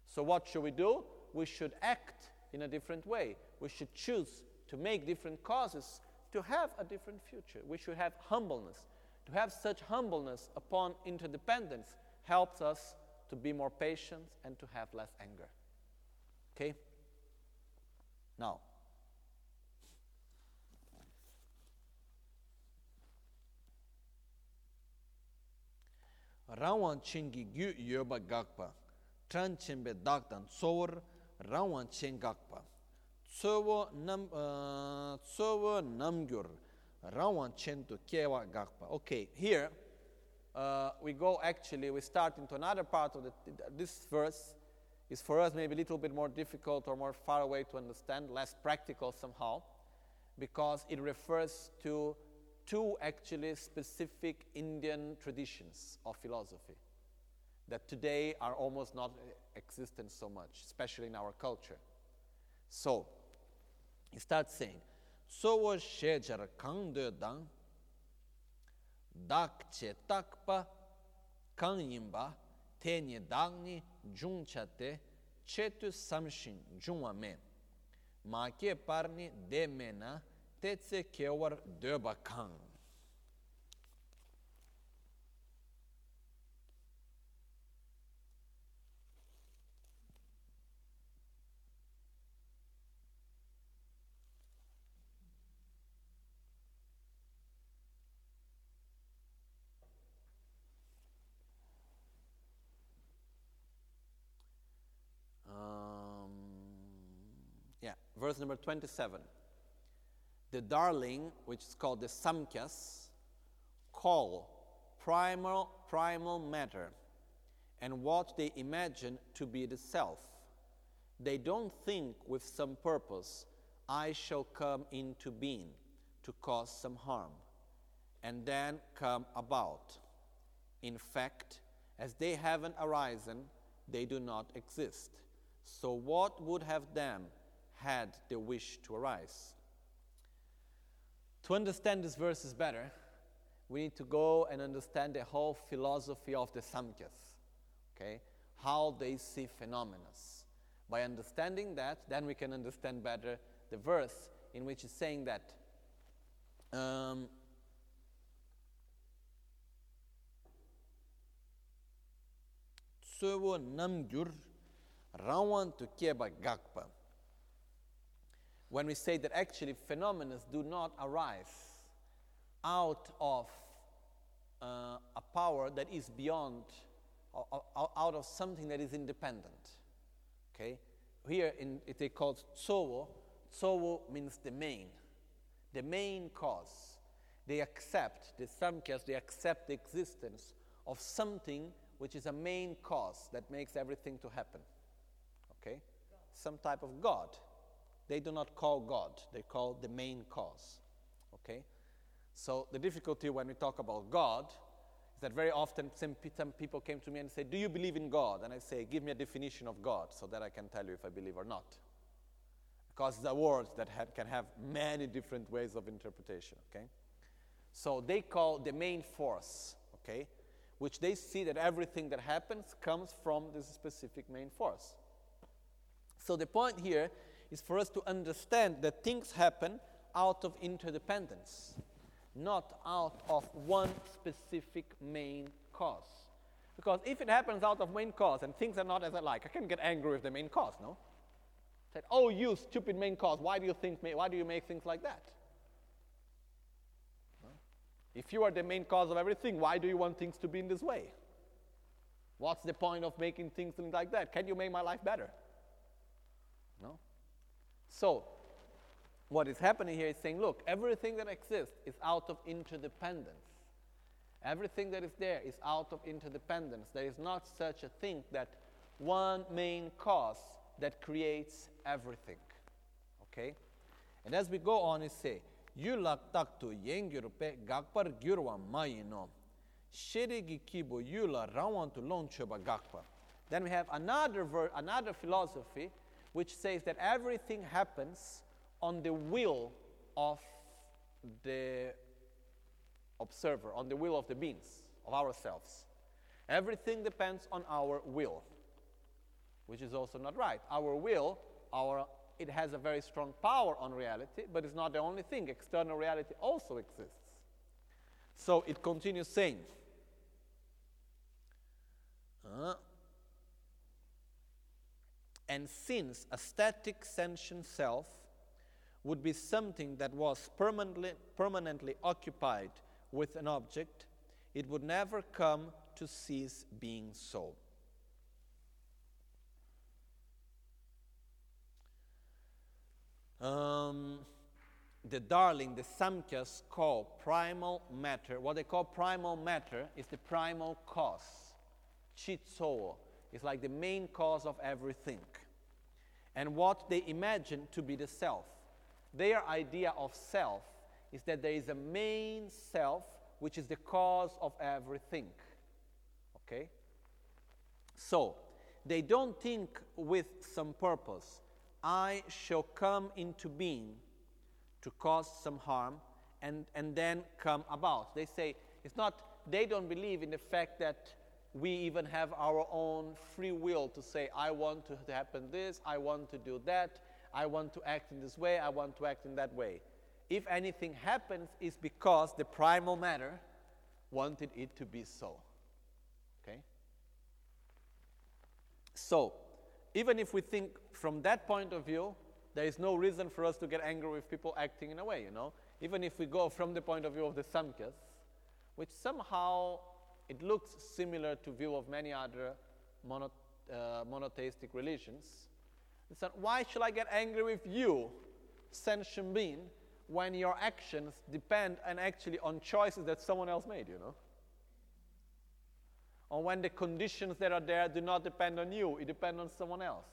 So what should we do? We should act in a different way. We should choose to make different causes to have a different future. We should have humbleness. To have such humbleness upon interdependence helps us to be more patient and to have less anger. Okay? Now, rāwān chīngi gyū yoba gākpa, trān chīmbe dāktan tsōwar rāwān chīng gākpa, tsōwa uh, namgyur rāwān chintu kiewa gākpa. Okay, here uh, we go actually, we start into another part of the, this verse is for us maybe a little bit more difficult or more far away to understand, less practical somehow, because it refers to two actually specific Indian traditions of philosophy that today are almost not existent so much, especially in our culture. So, he starts saying, So was shejar kang de dang, dak che takpa, kang yimba, те не дагни джунчате, чету самшин джумаме. Маке парни демена, теце кеор дебакан. Verse number 27 the darling, which is called the Samkhyas, call primal, primal matter and what they imagine to be the self. They don't think with some purpose, I shall come into being to cause some harm, and then come about. In fact, as they haven't arisen, they do not exist. So, what would have them had the wish to arise? To understand these verses better, we need to go and understand the whole philosophy of the Samkhya's, okay? How they see phenomena. By understanding that, then we can understand better the verse in which it's saying that um, Tsuwo namgyur rawan to keba gakpa when we say that actually phenomena do not arise out of uh, a power that is beyond, out of something that is independent. Okay? Here in, it is called tsowo. Tsowo means the main, the main cause. They accept, the Samkhyas, they accept the existence of something which is a main cause that makes everything to happen. Okay? Some type of God they do not call God, they call the main cause. Okay? So the difficulty when we talk about God is that very often some, some people came to me and say, Do you believe in God? And I say, Give me a definition of God so that I can tell you if I believe or not. Because it's a word that ha- can have many different ways of interpretation. Okay? So they call the main force, okay, which they see that everything that happens comes from this specific main force. So the point here is for us to understand that things happen out of interdependence, not out of one specific main cause. Because if it happens out of main cause and things are not as I like, I can get angry with the main cause, no? Said, oh, you stupid main cause, why do you think, why do you make things like that? If you are the main cause of everything, why do you want things to be in this way? What's the point of making things like that? Can you make my life better? So, what is happening here is saying, look, everything that exists is out of interdependence. Everything that is there is out of interdependence. There is not such a thing that one main cause that creates everything. Okay? And as we go on, it say, Yulak taktu yengyurpe gakpar gyurwa mayino. Shirigi kibo yula rawantu lonchoba gakpa. Then we have another, ver- another philosophy which says that everything happens on the will of the observer, on the will of the beings, of ourselves. Everything depends on our will, which is also not right. Our will, our, it has a very strong power on reality, but it's not the only thing. External reality also exists. So it continues saying, uh, and since a static sentient self would be something that was permanently, permanently occupied with an object, it would never come to cease being so. Um, the Darling, the Samkhyas call primal matter, what they call primal matter is the primal cause. Chitso is like the main cause of everything. And what they imagine to be the self. Their idea of self is that there is a main self which is the cause of everything. Okay? So, they don't think with some purpose, I shall come into being to cause some harm and, and then come about. They say it's not, they don't believe in the fact that we even have our own free will to say, I want to happen this, I want to do that, I want to act in this way, I want to act in that way. If anything happens, it's because the primal matter wanted it to be so. Okay? So, even if we think from that point of view, there is no reason for us to get angry with people acting in a way, you know. Even if we go from the point of view of the Samkhyas, which somehow it looks similar to view of many other mono, uh, monotheistic religions. So why should I get angry with you, sentient being, when your actions depend and actually on choices that someone else made, you know? Or when the conditions that are there do not depend on you, it depends on someone else.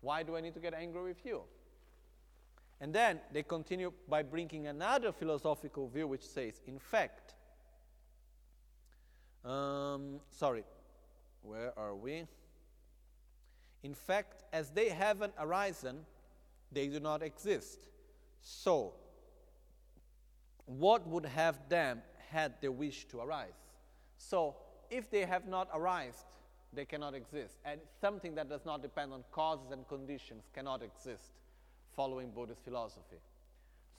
Why do I need to get angry with you? And then they continue by bringing another philosophical view which says, in fact, um, sorry, where are we? In fact, as they haven't arisen, they do not exist. So, what would have them had the wish to arise? So, if they have not arisen, they cannot exist. And something that does not depend on causes and conditions cannot exist, following Buddhist philosophy.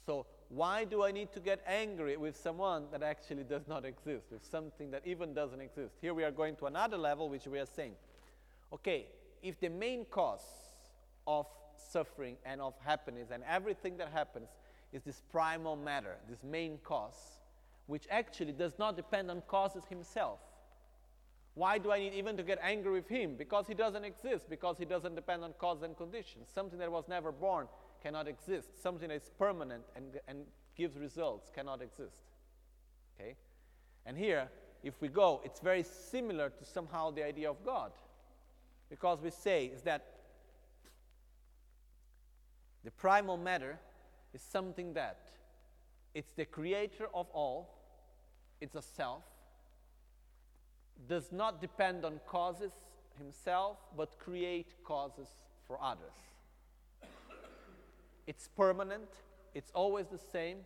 So, why do I need to get angry with someone that actually does not exist, with something that even doesn't exist? Here we are going to another level, which we are saying, okay, if the main cause of suffering and of happiness and everything that happens is this primal matter, this main cause, which actually does not depend on causes himself. Why do I need even to get angry with him? Because he doesn't exist, because he doesn't depend on cause and conditions. Something that was never born cannot exist. Something that is permanent and, and gives results cannot exist. Okay? And here, if we go, it's very similar to somehow the idea of God. Because we say is that the primal matter is something that it's the creator of all, it's a self, does not depend on causes himself, but create causes for others. It's permanent, it's always the same,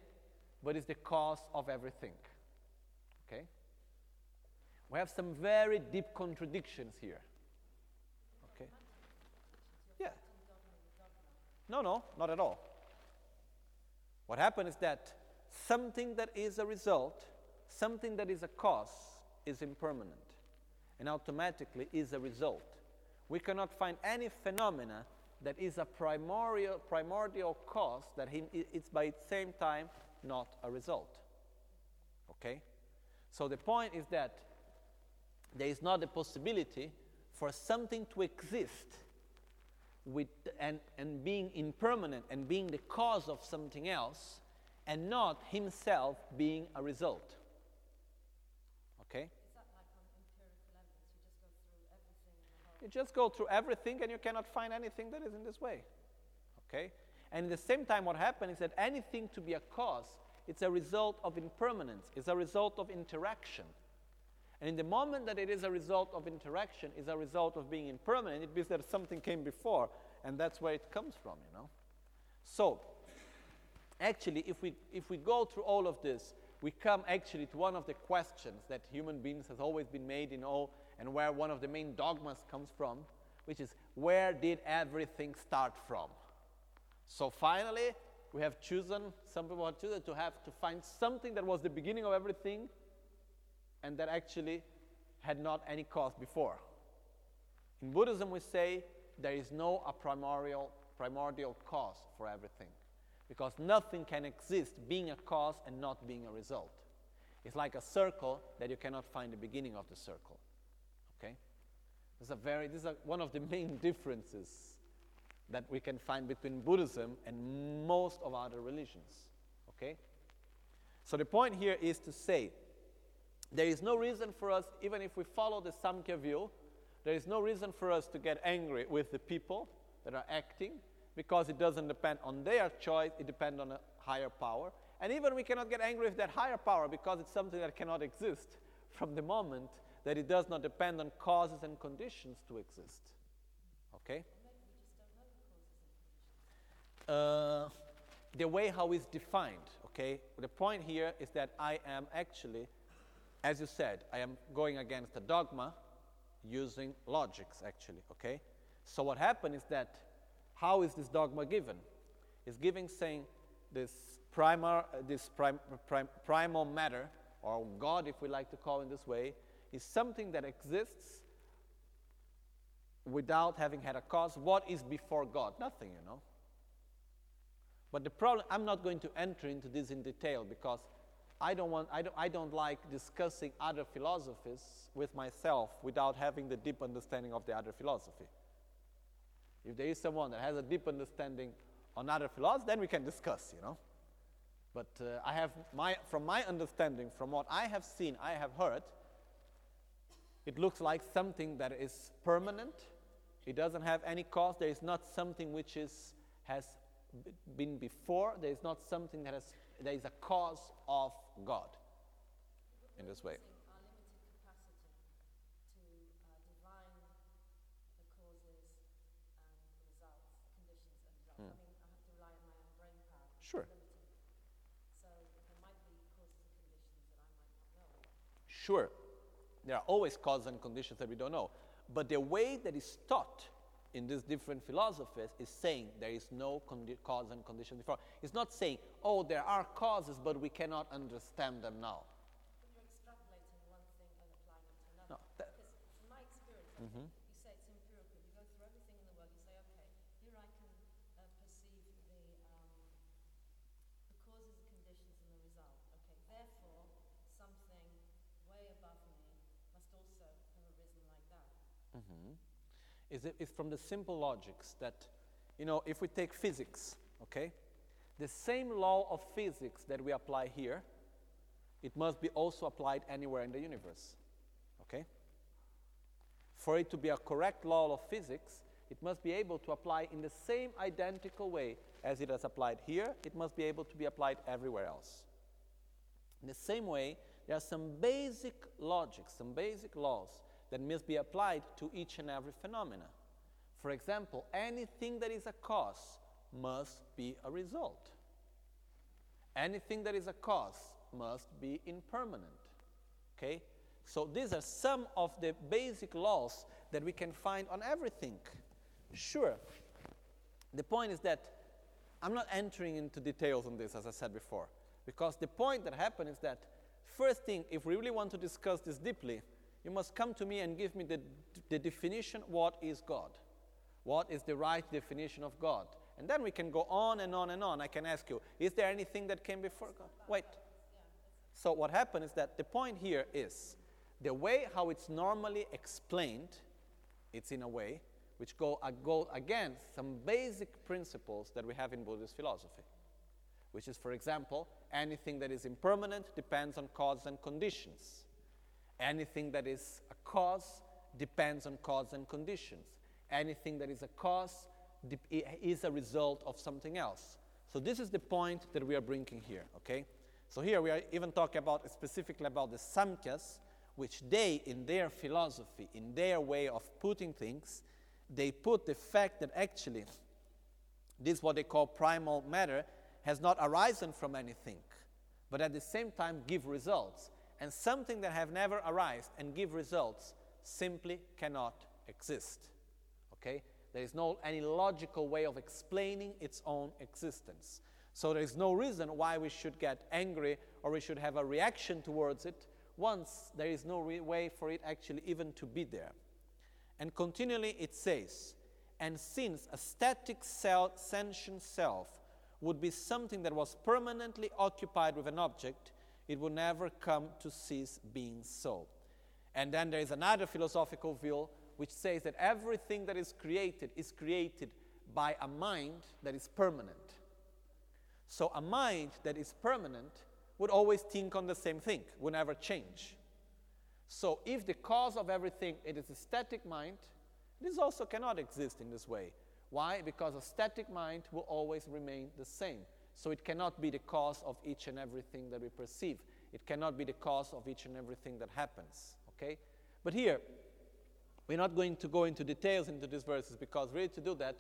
but it's the cause of everything. Okay? We have some very deep contradictions here. Okay? Yeah. No, no, not at all. What happened is that something that is a result, something that is a cause, is impermanent and automatically is a result. We cannot find any phenomena that is a primordial, primordial cause that he, it's by its same time not a result. Okay? So the point is that there is not a possibility for something to exist with, and, and being impermanent and being the cause of something else and not himself being a result. Okay? You just go through everything and you cannot find anything that is in this way. Okay? And at the same time, what happens is that anything to be a cause, it's a result of impermanence, it's a result of interaction. And in the moment that it is a result of interaction, is a result of being impermanent, it means that something came before, and that's where it comes from, you know. So, actually, if we, if we go through all of this, we come actually to one of the questions that human beings has always been made in all, and where one of the main dogmas comes from, which is where did everything start from? So finally, we have chosen, some people have chosen to have to find something that was the beginning of everything and that actually had not any cause before. In Buddhism, we say there is no a primordial, primordial cause for everything because nothing can exist being a cause and not being a result. It's like a circle that you cannot find the beginning of the circle. This is, a very, this is a, one of the main differences that we can find between Buddhism and most of other religions. Okay? So the point here is to say there is no reason for us, even if we follow the Samkhya view, there is no reason for us to get angry with the people that are acting because it doesn't depend on their choice, it depends on a higher power. And even we cannot get angry with that higher power because it's something that cannot exist from the moment that it does not depend on causes and conditions to exist. Okay? Uh, the way how it's defined, okay? The point here is that I am actually as you said, I am going against a dogma using logics, actually, okay? So what happened is that how is this dogma given? It's given saying this, primar, this prim, prim, primal matter, or God, if we like to call it this way, is something that exists without having had a cause. What is before God? Nothing, you know. But the problem, I'm not going to enter into this in detail because I don't, want, I, don't, I don't like discussing other philosophies with myself without having the deep understanding of the other philosophy. If there is someone that has a deep understanding on other philosophy, then we can discuss, you know. But uh, I have my, from my understanding, from what I have seen, I have heard, it looks like something that is permanent. It doesn't have any cause. There is not something which is, has been before. There is not something that has, there is a cause of God in this way. Hmm. Sure. So there might be causes and conditions that I might not know. Sure. There are always causes and conditions that we don't know. But the way that is taught in these different philosophies is saying there is no condi- cause and condition before. It's not saying, oh, there are causes, but we cannot understand them now. But you're extrapolating one thing and applying it to another. No, because from my experience, mm-hmm. you say it's empirical. You go through everything in the world. You say, okay, here I can uh, perceive the um, the causes, the conditions, and the result. Okay, therefore, something way above me must also have arisen like that. Mm-hmm is, from the simple logics that, you know, if we take physics, okay, the same law of physics that we apply here, it must be also applied anywhere in the universe, okay? For it to be a correct law of physics, it must be able to apply in the same identical way as it has applied here, it must be able to be applied everywhere else. In the same way, there are some basic logics, some basic laws that must be applied to each and every phenomena. For example, anything that is a cause must be a result. Anything that is a cause must be impermanent. Okay? So these are some of the basic laws that we can find on everything. Sure. The point is that I'm not entering into details on this, as I said before, because the point that happened is that, first thing, if we really want to discuss this deeply, you must come to me and give me the, the definition what is God? What is the right definition of God? And then we can go on and on and on. I can ask you, is there anything that came before God? Wait. So, what happened is that the point here is the way how it's normally explained, it's in a way which go, uh, go against some basic principles that we have in Buddhist philosophy, which is, for example, anything that is impermanent depends on cause and conditions. Anything that is a cause depends on cause and conditions. Anything that is a cause is a result of something else. So this is the point that we are bringing here, okay? So here we are even talking about specifically about the samkhyas, which they, in their philosophy, in their way of putting things, they put the fact that actually this, what they call primal matter, has not arisen from anything, but at the same time give results. And something that have never arisen and give results simply cannot exist. Okay? There is no any logical way of explaining its own existence. So there is no reason why we should get angry or we should have a reaction towards it once there is no re- way for it actually even to be there. And continually it says, and since a static self, sentient self would be something that was permanently occupied with an object, it would never come to cease being so. And then there is another philosophical view which says that everything that is created is created by a mind that is permanent. So a mind that is permanent would always think on the same thing, would never change. So if the cause of everything it is a static mind, this also cannot exist in this way. Why? Because a static mind will always remain the same. So it cannot be the cause of each and everything that we perceive. It cannot be the cause of each and everything that happens. Okay? But here, we're not going to go into details into these verses because really to do that,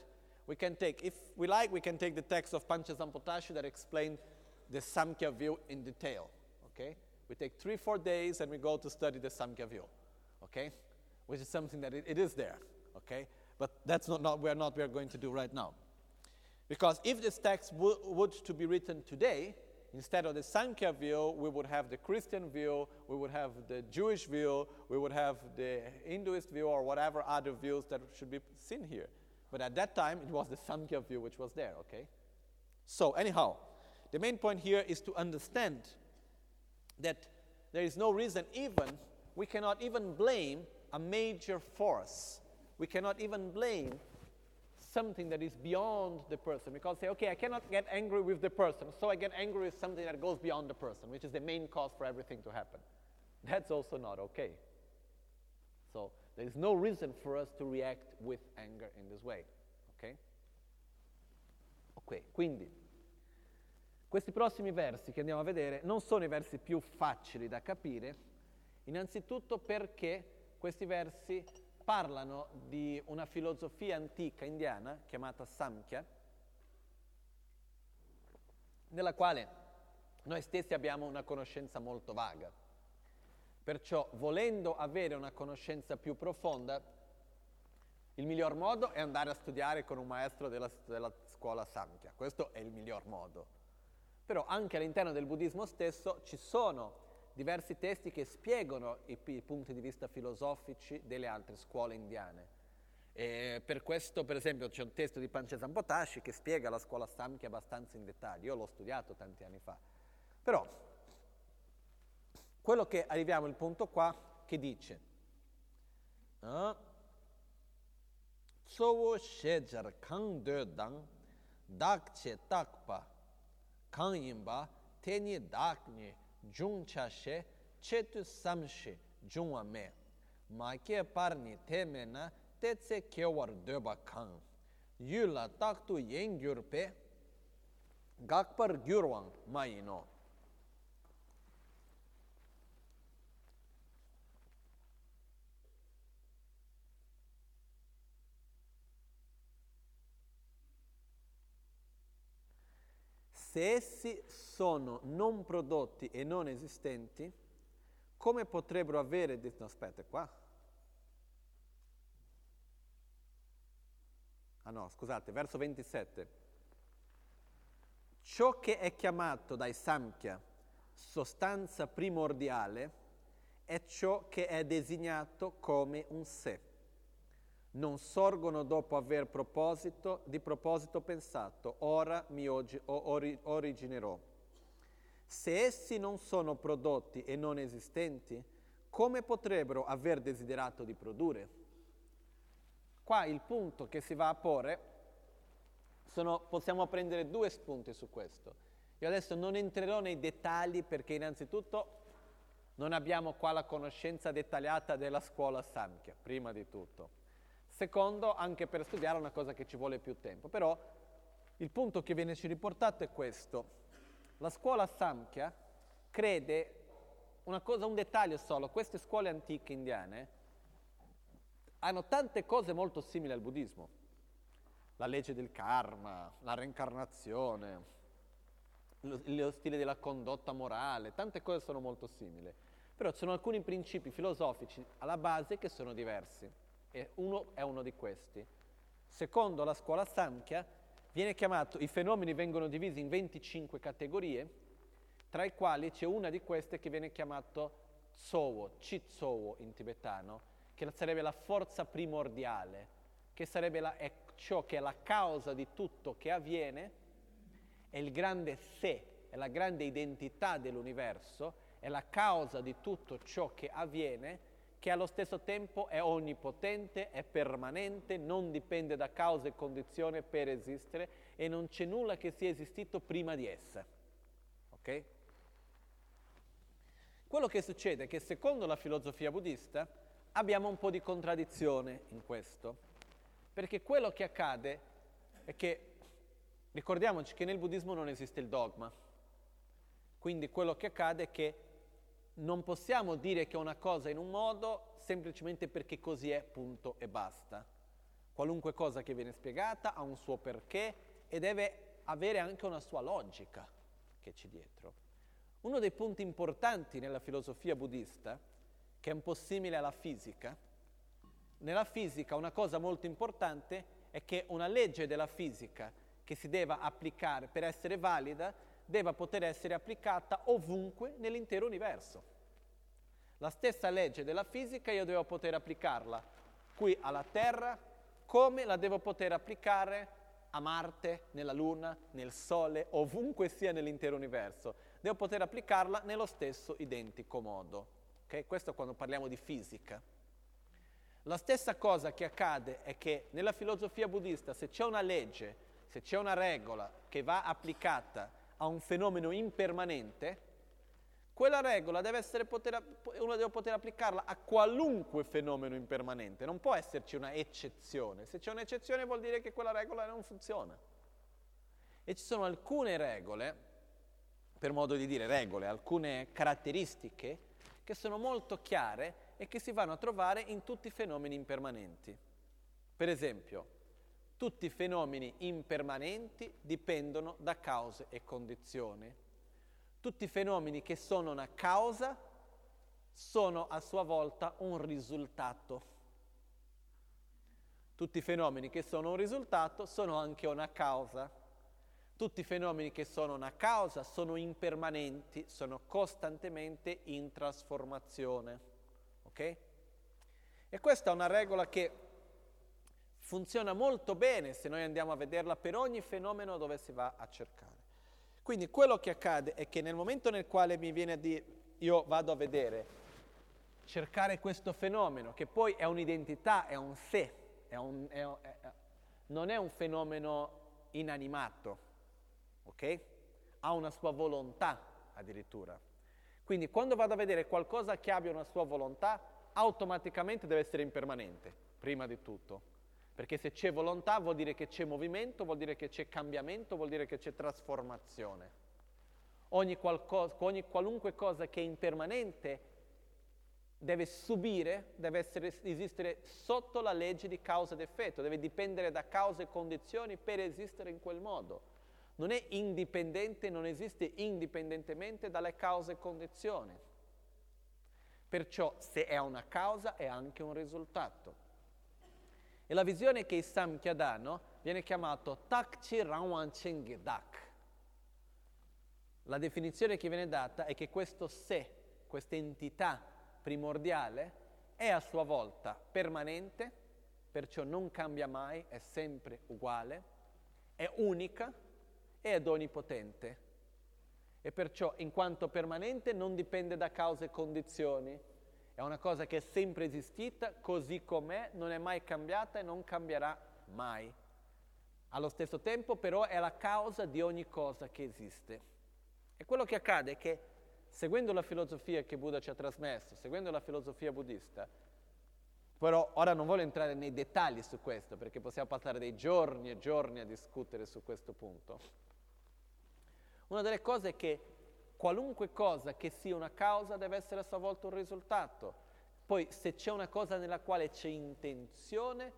we can take, if we like, we can take the text of Panchasampotashu that explain the Samkhya view in detail. Okay? We take three, four days and we go to study the Samkhya view. Okay? Which is something that it, it is there. Okay? But that's not, not we're not we're going to do right now. Because if this text w- would to be written today, instead of the Samkhya view, we would have the Christian view, we would have the Jewish view, we would have the Hinduist view, or whatever other views that should be seen here. But at that time, it was the Samkhya view which was there, okay? So, anyhow, the main point here is to understand that there is no reason, even, we cannot even blame a major force. We cannot even blame something that is beyond the person. Because say, okay, I cannot get angry with the person, so I get angry with something that goes beyond the person, which is the main cause for everything to happen. That's also not okay. So there is no reason for us to react with anger in this way. Ok? Ok, quindi questi prossimi versi che andiamo a vedere non sono i versi più facili da capire, innanzitutto perché questi versi parlano di una filosofia antica indiana chiamata Samkhya, nella quale noi stessi abbiamo una conoscenza molto vaga. Perciò, volendo avere una conoscenza più profonda, il miglior modo è andare a studiare con un maestro della, della scuola Samkhya. Questo è il miglior modo. Però anche all'interno del buddismo stesso ci sono diversi testi che spiegano i, i punti di vista filosofici delle altre scuole indiane. E per questo, per esempio, c'è un testo di Panchasampotashi che spiega la scuola Samkhya abbastanza in dettaglio. Io l'ho studiato tanti anni fa. Però, quello che arriviamo al punto qua, che dice Tsowo shejar kang de dang takpa kang yinba teni dak ni jung cha she che tu sam she jung wa me ma ke par ni te me na te tse ke war de ba kan yu la tak tu yen gyur pe gak par gyur wang ma ino se essi sono non prodotti e non esistenti, come potrebbero avere... No, aspetta, qua. Ah no, scusate, verso 27. Ciò che è chiamato dai Samkhya sostanza primordiale è ciò che è designato come un sé non sorgono dopo aver proposito, di proposito pensato, ora mi ori, originerò. Se essi non sono prodotti e non esistenti, come potrebbero aver desiderato di produrre? Qua il punto che si va a porre, sono, possiamo prendere due spunti su questo. Io adesso non entrerò nei dettagli perché innanzitutto non abbiamo qua la conoscenza dettagliata della scuola Samkhya, prima di tutto. Secondo, anche per studiare è una cosa che ci vuole più tempo. Però il punto che viene ci riportato è questo. La scuola Samkhya crede una cosa, un dettaglio solo, queste scuole antiche indiane hanno tante cose molto simili al buddismo. La legge del karma, la reincarnazione, lo, lo stile della condotta morale, tante cose sono molto simili. Però ci sono alcuni principi filosofici alla base che sono diversi e uno è uno di questi. Secondo la scuola Samkhya, chiamato, i fenomeni vengono divisi in 25 categorie, tra i quali c'è una di queste che viene chiamata Tsowo, Chitsowo in tibetano, che sarebbe la forza primordiale, che sarebbe la, ciò che è la causa di tutto che avviene, è il grande sé, è la grande identità dell'universo, è la causa di tutto ciò che avviene, che allo stesso tempo è onnipotente, è permanente, non dipende da cause e condizioni per esistere e non c'è nulla che sia esistito prima di essa. Ok? Quello che succede è che secondo la filosofia buddista abbiamo un po' di contraddizione in questo, perché quello che accade è che ricordiamoci che nel buddismo non esiste il dogma, quindi quello che accade è che non possiamo dire che una cosa in un modo semplicemente perché così è, punto e basta. Qualunque cosa che viene spiegata ha un suo perché e deve avere anche una sua logica che c'è dietro. Uno dei punti importanti nella filosofia buddista che è un po' simile alla fisica. Nella fisica una cosa molto importante è che una legge della fisica che si deve applicare per essere valida debba poter essere applicata ovunque nell'intero universo. La stessa legge della fisica io devo poter applicarla qui alla Terra come la devo poter applicare a Marte, nella Luna, nel Sole, ovunque sia nell'intero universo. Devo poter applicarla nello stesso identico modo. Okay? Questo quando parliamo di fisica. La stessa cosa che accade è che nella filosofia buddista se c'è una legge, se c'è una regola che va applicata a un fenomeno impermanente, quella regola deve essere poter, uno deve poter applicarla a qualunque fenomeno impermanente, non può esserci una eccezione. Se c'è un'eccezione vuol dire che quella regola non funziona. E ci sono alcune regole, per modo di dire regole, alcune caratteristiche che sono molto chiare e che si vanno a trovare in tutti i fenomeni impermanenti. Per esempio, tutti i fenomeni impermanenti dipendono da cause e condizioni. Tutti i fenomeni che sono una causa sono a sua volta un risultato. Tutti i fenomeni che sono un risultato sono anche una causa. Tutti i fenomeni che sono una causa sono impermanenti, sono costantemente in trasformazione. Ok? E questa è una regola che funziona molto bene se noi andiamo a vederla per ogni fenomeno dove si va a cercare. Quindi quello che accade è che nel momento nel quale mi viene a dire io vado a vedere, cercare questo fenomeno, che poi è un'identità, è un sé, è un, è, è, non è un fenomeno inanimato, ok? Ha una sua volontà addirittura. Quindi quando vado a vedere qualcosa che abbia una sua volontà, automaticamente deve essere impermanente, prima di tutto. Perché se c'è volontà vuol dire che c'è movimento, vuol dire che c'è cambiamento, vuol dire che c'è trasformazione. Ogni, qualcosa, ogni qualunque cosa che è impermanente deve subire, deve essere, esistere sotto la legge di causa ed effetto, deve dipendere da cause e condizioni per esistere in quel modo non è indipendente, non esiste indipendentemente dalle cause e condizioni. Perciò se è una causa è anche un risultato. E la visione che i Samkhya danno viene chiamato Takchi Rawan Chengedak. La definizione che viene data è che questo sé, questa entità primordiale, è a sua volta permanente, perciò non cambia mai, è sempre uguale, è unica ed onnipotente e perciò in quanto permanente non dipende da cause e condizioni, è una cosa che è sempre esistita così com'è, non è mai cambiata e non cambierà mai. Allo stesso tempo però è la causa di ogni cosa che esiste. E quello che accade è che seguendo la filosofia che Buddha ci ha trasmesso, seguendo la filosofia buddista, però ora non voglio entrare nei dettagli su questo perché possiamo passare dei giorni e giorni a discutere su questo punto. Una delle cose che qualunque cosa che sia una causa deve essere a sua volta un risultato. Poi se c'è una cosa nella quale c'è intenzione,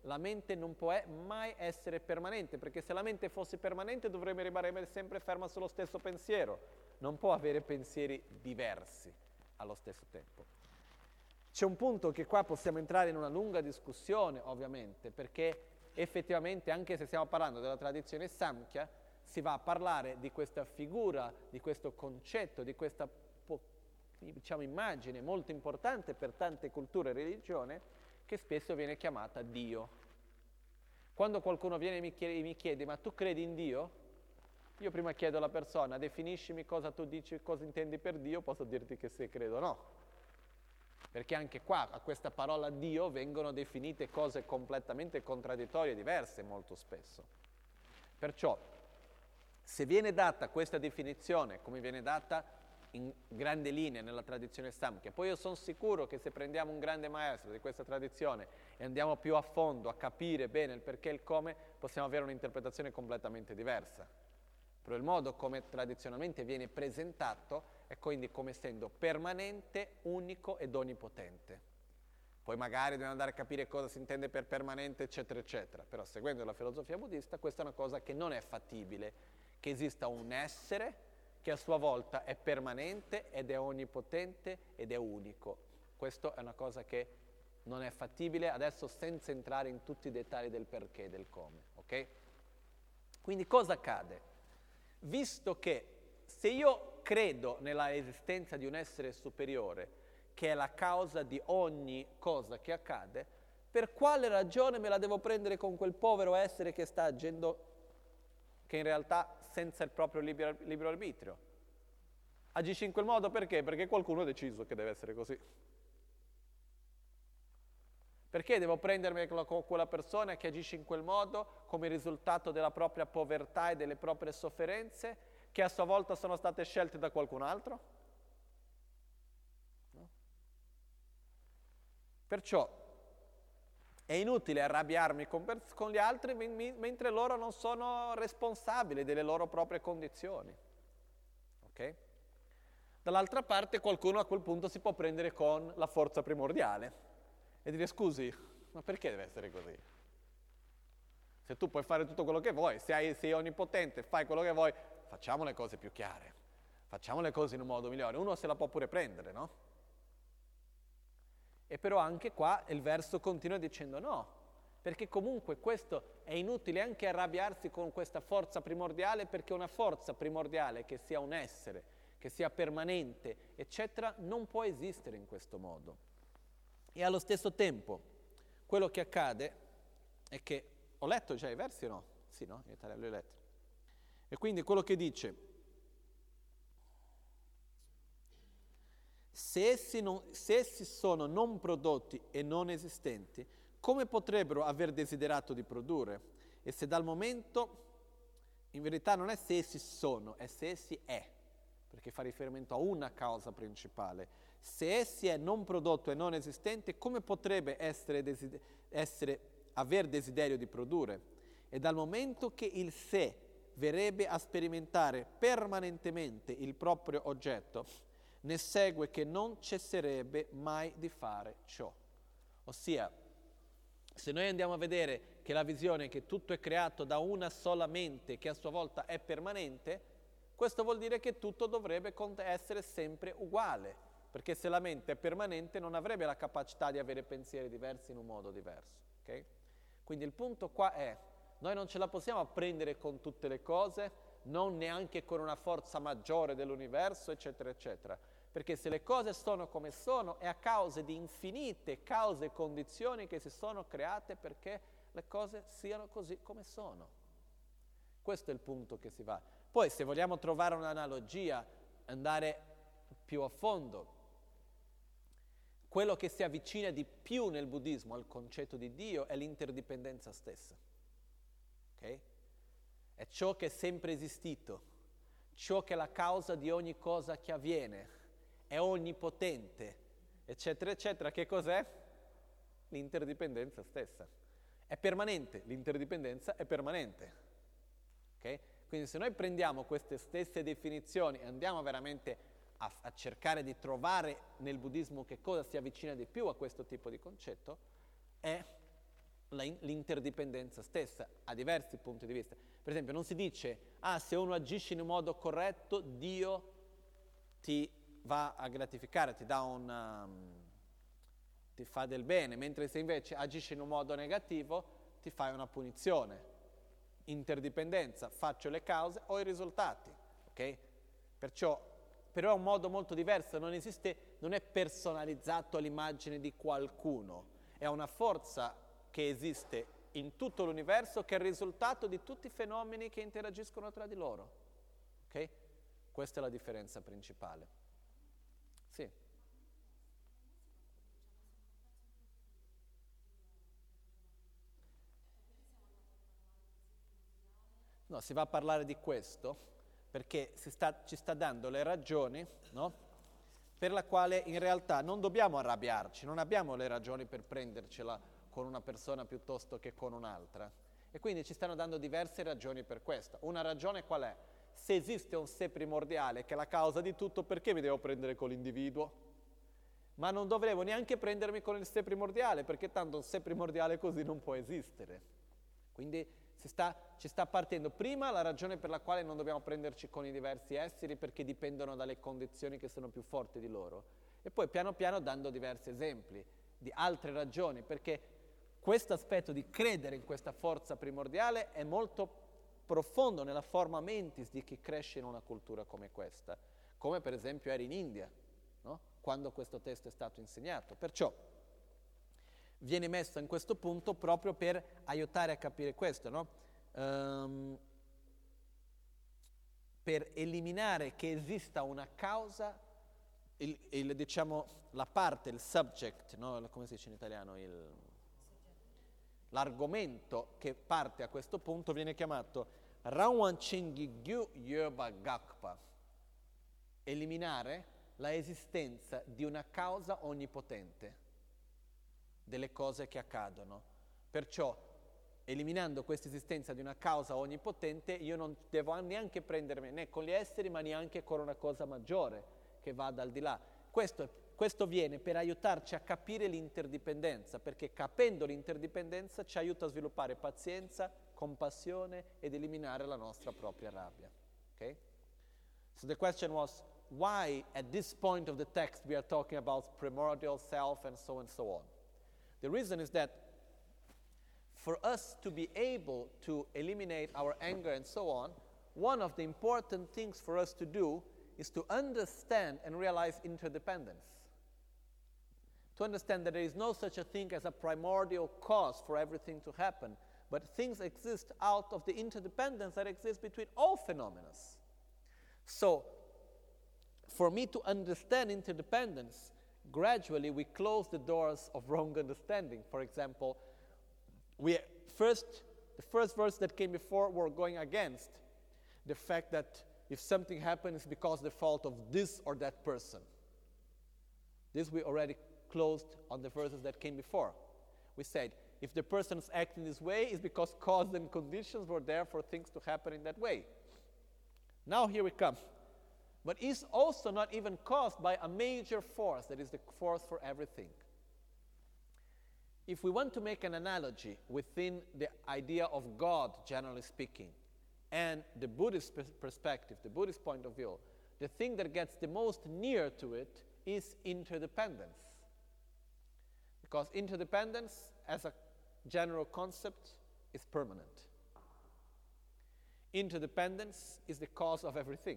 la mente non può mai essere permanente, perché se la mente fosse permanente dovrebbe rimanere sempre ferma sullo stesso pensiero, non può avere pensieri diversi allo stesso tempo. C'è un punto che qua possiamo entrare in una lunga discussione, ovviamente, perché effettivamente, anche se stiamo parlando della tradizione Samkhya, si va a parlare di questa figura, di questo concetto, di questa diciamo, immagine molto importante per tante culture e religioni che spesso viene chiamata Dio. Quando qualcuno viene e mi chiede, mi chiede ma tu credi in Dio? Io prima chiedo alla persona definiscimi cosa tu dici, cosa intendi per Dio, posso dirti che se credo o no. Perché anche qua a questa parola Dio vengono definite cose completamente contraddittorie e diverse molto spesso. Perciò se viene data questa definizione, come viene data in grande linea nella tradizione Samkhya, poi io sono sicuro che se prendiamo un grande maestro di questa tradizione e andiamo più a fondo a capire bene il perché e il come, possiamo avere un'interpretazione completamente diversa. Però il modo come tradizionalmente viene presentato è quindi come essendo permanente, unico ed onnipotente. Poi magari dobbiamo andare a capire cosa si intende per permanente, eccetera, eccetera. Però seguendo la filosofia buddista, questa è una cosa che non è fattibile che esista un essere che a sua volta è permanente ed è onnipotente ed è unico. Questo è una cosa che non è fattibile adesso senza entrare in tutti i dettagli del perché e del come, ok? Quindi cosa accade? Visto che se io credo nella esistenza di un essere superiore che è la causa di ogni cosa che accade, per quale ragione me la devo prendere con quel povero essere che sta agendo che in realtà senza il proprio libero, arbitrio. Agisce in quel modo perché? Perché qualcuno ha deciso che deve essere così. Perché devo prendermi con quella persona che agisce in quel modo come risultato della propria povertà e delle proprie sofferenze, che a sua volta sono state scelte da qualcun altro? No? Perciò è inutile arrabbiarmi con, con gli altri mentre loro non sono responsabili delle loro proprie condizioni. Ok? Dall'altra parte qualcuno a quel punto si può prendere con la forza primordiale e dire scusi, ma perché deve essere così? Se tu puoi fare tutto quello che vuoi, se hai, sei onnipotente, fai quello che vuoi, facciamo le cose più chiare, facciamo le cose in un modo migliore. Uno se la può pure prendere, no? E però anche qua il verso continua dicendo no, perché comunque questo è inutile anche arrabbiarsi con questa forza primordiale, perché una forza primordiale che sia un essere, che sia permanente, eccetera, non può esistere in questo modo. E allo stesso tempo, quello che accade è che, ho letto già i versi o no? Sì, no? In italiano li ho letti. E quindi quello che dice, Se essi, non, se essi sono non prodotti e non esistenti, come potrebbero aver desiderato di produrre? E se dal momento, in verità non è se essi sono, è se essi è, perché fa riferimento a una causa principale. Se essi è non prodotto e non esistente, come potrebbe essere, desider- essere aver desiderio di produrre? E dal momento che il sé verrebbe a sperimentare permanentemente il proprio oggetto, ne segue che non cesserebbe mai di fare ciò. Ossia, se noi andiamo a vedere che la visione è che tutto è creato da una sola mente che a sua volta è permanente, questo vuol dire che tutto dovrebbe essere sempre uguale, perché se la mente è permanente non avrebbe la capacità di avere pensieri diversi in un modo diverso. Okay? Quindi il punto qua è, noi non ce la possiamo prendere con tutte le cose, non neanche con una forza maggiore dell'universo, eccetera, eccetera perché se le cose sono come sono è a causa di infinite cause e condizioni che si sono create perché le cose siano così come sono. Questo è il punto che si va. Poi se vogliamo trovare un'analogia, andare più a fondo, quello che si avvicina di più nel buddismo al concetto di Dio è l'interdipendenza stessa. Okay? È ciò che è sempre esistito, ciò che è la causa di ogni cosa che avviene è onnipotente, eccetera, eccetera, che cos'è? L'interdipendenza stessa. È permanente, l'interdipendenza è permanente. Okay? Quindi se noi prendiamo queste stesse definizioni e andiamo veramente a, a, cercare di trovare nel buddismo che cosa si avvicina di più a questo tipo di concetto, è l'interdipendenza stessa, a diversi punti di vista. Per esempio non si dice, ah se uno agisce in un modo corretto, Dio ti va a gratificare, ti dà un... Um, ti fa del bene, mentre se invece agisci in un modo negativo, ti fai una punizione interdipendenza, faccio le cause o i risultati, ok? Perciò, però è un modo molto diverso, non esiste, non è personalizzato all'immagine di qualcuno, è una forza che esiste in tutto l'universo che è il risultato di tutti i fenomeni che interagiscono tra di loro, ok? Questa è la differenza principale. Sì. No, si va a parlare di questo perché sta, ci sta dando le ragioni no? per la quale in realtà non dobbiamo arrabbiarci, non abbiamo le ragioni per prendercela con una persona piuttosto che con un'altra. E quindi ci stanno dando diverse ragioni per questo. Una ragione qual è? Se esiste un sé primordiale che è la causa di tutto, perché mi devo prendere con l'individuo? Ma non dovrei neanche prendermi con il sé primordiale, perché tanto un sé primordiale così non può esistere. Quindi sta, ci sta partendo prima la ragione per la quale non dobbiamo prenderci con i diversi esseri perché dipendono dalle condizioni che sono più forti di loro. E poi piano piano dando diversi esempi di altre ragioni, perché questo aspetto di credere in questa forza primordiale è molto profondo nella forma mentis di chi cresce in una cultura come questa, come per esempio era in India, no? quando questo testo è stato insegnato. Perciò viene messo in questo punto proprio per aiutare a capire questo, no? um, per eliminare che esista una causa, il, il, diciamo, la parte, il subject, no? come si dice in italiano, il, l'argomento che parte a questo punto viene chiamato Rawan Chingigyu Yoba Gakpa, eliminare la esistenza di una causa onnipotente delle cose che accadono. Perciò, eliminando questa esistenza di una causa onnipotente, io non devo neanche prendermi né con gli esseri, ma neanche con una cosa maggiore che vada al di là. Questo, questo viene per aiutarci a capire l'interdipendenza, perché capendo l'interdipendenza ci aiuta a sviluppare pazienza, compassione ed eliminare la nostra propria rabbia. Okay? So the question was, why at this point of the text we are talking about primordial self and so and so on? The reason is that for us to be able to eliminate our anger and so on, one of the important things for us to do is to understand and realize interdependence. To understand that there is no such a thing as a primordial cause for everything to happen, but things exist out of the interdependence that exists between all phenomena. So, for me to understand interdependence, gradually we close the doors of wrong understanding. For example, we first, the first verse that came before, we're going against the fact that if something happens because the fault of this or that person. This we already closed on the verses that came before. We said, if the person is acting this way, it's because cause and conditions were there for things to happen in that way. Now here we come but is also not even caused by a major force that is the force for everything. If we want to make an analogy within the idea of God, generally speaking, and the Buddhist perspective, the Buddhist point of view, the thing that gets the most near to it is interdependence. Because interdependence, as a general concept, is permanent. Interdependence is the cause of everything.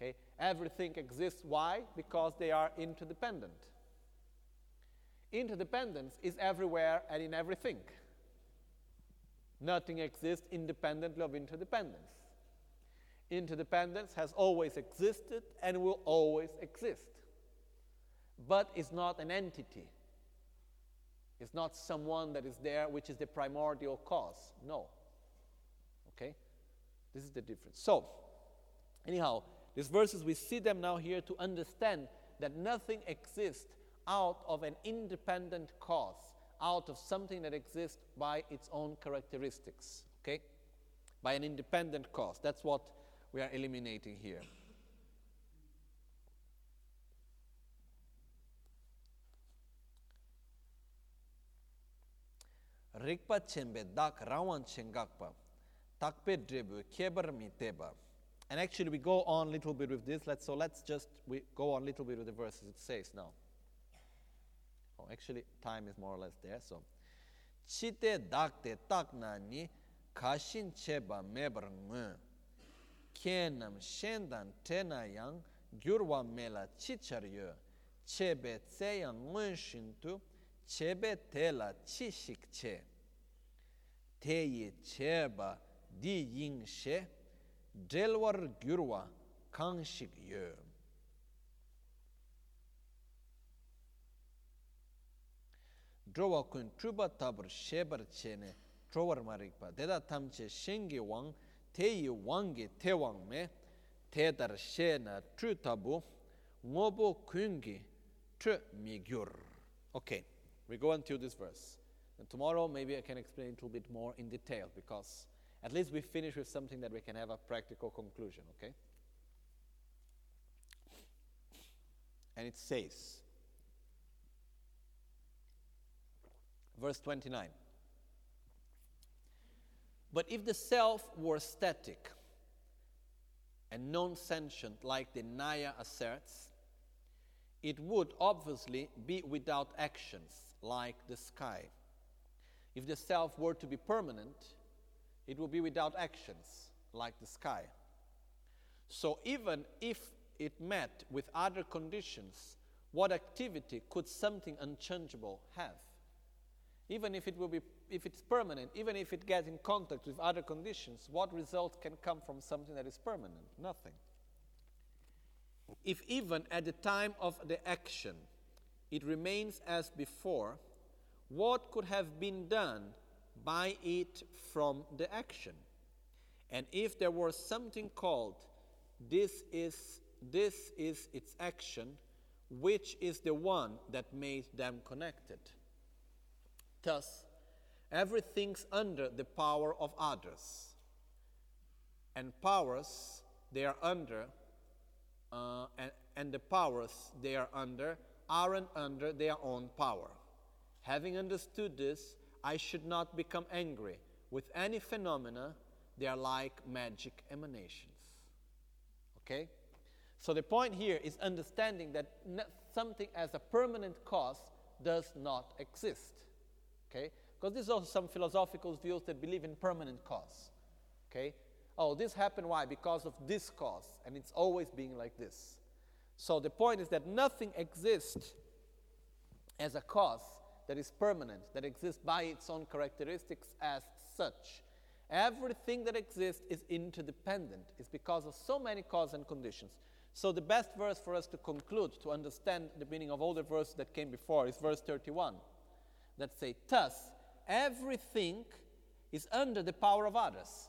Okay? Everything exists. Why? Because they are interdependent. Interdependence is everywhere and in everything. Nothing exists independently of interdependence. Interdependence has always existed and will always exist. But it's not an entity. It's not someone that is there which is the primordial cause. No. Okay? This is the difference. So, anyhow, these verses, we see them now here to understand that nothing exists out of an independent cause, out of something that exists by its own characteristics. Okay? by an independent cause. That's what we are eliminating here. Rikpa chenbe dak rawan chengakpa takpe drebu kebar mi teba. And actually, we go on a little bit with this. Let's, so let's just we go on a little bit with the verses it says now. Oh, actually, time is more or less there. So, chite dakte takna ni kashin cheba mebar ngu. Shendan tena yang gyurwa mela chichar yo. Chebe tseyang ngun cheba. Delwar gyurwa kangshik yo. Drowa kun truba tabar shebar chene trowar marikpa. Deda tamche shengi wang teyi wangi te wang me tedar she na tru tabu ngobo kungi tru mi gyur. Okay, we go until this verse. And tomorrow maybe I can explain a little bit more in detail because at least we finish with something that we can have a practical conclusion, okay? And it says, verse 29 But if the self were static and non sentient, like the Nyaya asserts, it would obviously be without actions, like the sky. If the self were to be permanent, it will be without actions, like the sky. So, even if it met with other conditions, what activity could something unchangeable have? Even if it will be, if it's permanent, even if it gets in contact with other conditions, what result can come from something that is permanent? Nothing. If even at the time of the action it remains as before, what could have been done by it from the action. And if there was something called this is this is its action, which is the one that made them connected. Thus, everything's under the power of others. And powers they are under, uh, and, and the powers they are under aren't under their own power. Having understood this, I should not become angry with any phenomena, they are like magic emanations. Okay? So the point here is understanding that something as a permanent cause does not exist. Okay? Because there's also some philosophical views that believe in permanent cause. Okay? Oh, this happened why? Because of this cause, and it's always being like this. So the point is that nothing exists as a cause that is permanent, that exists by its own characteristics as such. Everything that exists is interdependent. It's because of so many causes and conditions. So, the best verse for us to conclude, to understand the meaning of all the verses that came before, is verse 31 that say, Thus, everything is under the power of others.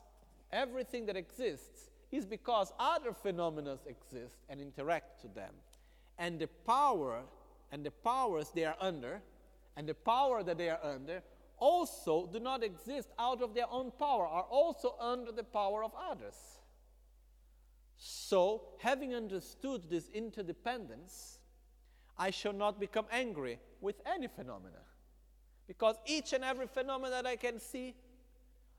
Everything that exists is because other phenomena exist and interact to them. And the power and the powers they are under and the power that they are under also do not exist out of their own power, are also under the power of others. So, having understood this interdependence, I shall not become angry with any phenomena. Because each and every phenomena that I can see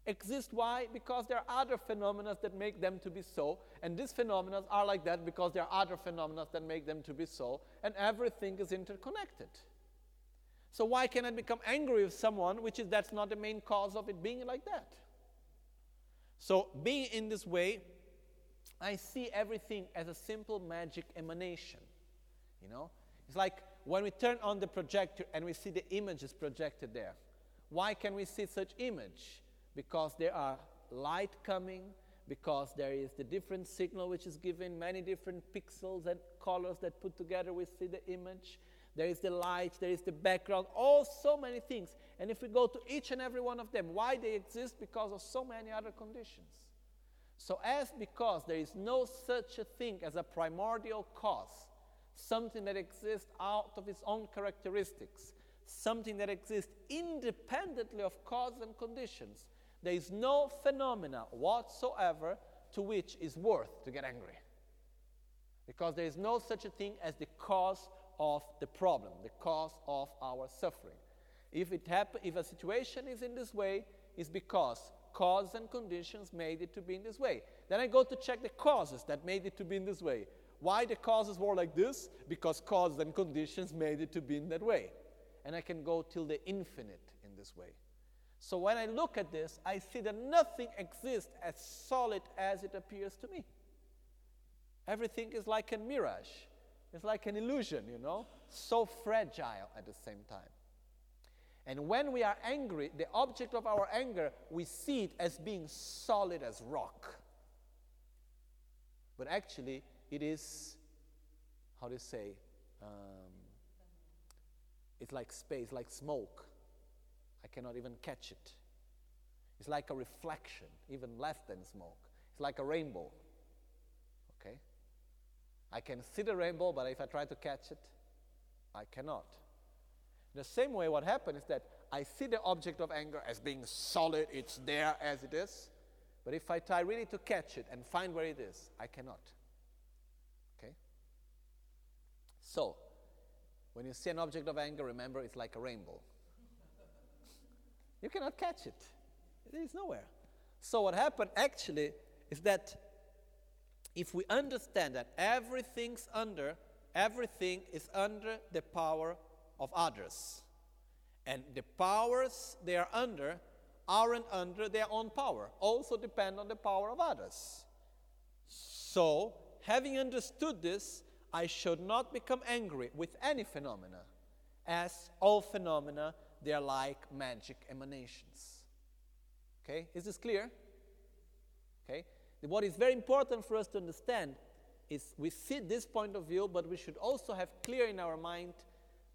exists. Why? Because there are other phenomena that make them to be so. And these phenomena are like that because there are other phenomena that make them to be so. And everything is interconnected. So why can I become angry with someone which is that's not the main cause of it being like that? So being in this way, I see everything as a simple magic emanation. You know? It's like when we turn on the projector and we see the images projected there. Why can we see such image? Because there are light coming, because there is the different signal which is given, many different pixels and colors that put together we see the image there is the light, there is the background, all so many things. And if we go to each and every one of them, why they exist? Because of so many other conditions. So, as because there is no such a thing as a primordial cause, something that exists out of its own characteristics, something that exists independently of cause and conditions, There is no phenomena whatsoever to which is worth to get angry. Because there is no such a thing as the cause of the problem, the cause of our suffering. If, it happen, if a situation is in this way, it's because cause and conditions made it to be in this way. Then I go to check the causes that made it to be in this way. Why the causes were like this? Because causes and conditions made it to be in that way. And I can go till the infinite in this way. So when I look at this, I see that nothing exists as solid as it appears to me. Everything is like a mirage. It's like an illusion, you know, so fragile at the same time. And when we are angry, the object of our anger, we see it as being solid as rock. But actually, it is, how do you say, um, it's like space, like smoke. I cannot even catch it. It's like a reflection, even less than smoke. It's like a rainbow. I can see the rainbow, but if I try to catch it, I cannot. The same way, what happens is that I see the object of anger as being solid, it's there as it is. But if I try really to catch it and find where it is, I cannot. Okay? So, when you see an object of anger, remember it's like a rainbow. you cannot catch it, it is nowhere. So, what happened actually is that if we understand that everything's under, everything is under the power of others. And the powers they are under aren't under their own power, also depend on the power of others. So, having understood this, I should not become angry with any phenomena, as all phenomena they are like magic emanations. Okay, is this clear? Okay, what is very important for us to understand is we see this point of view, but we should also have clear in our mind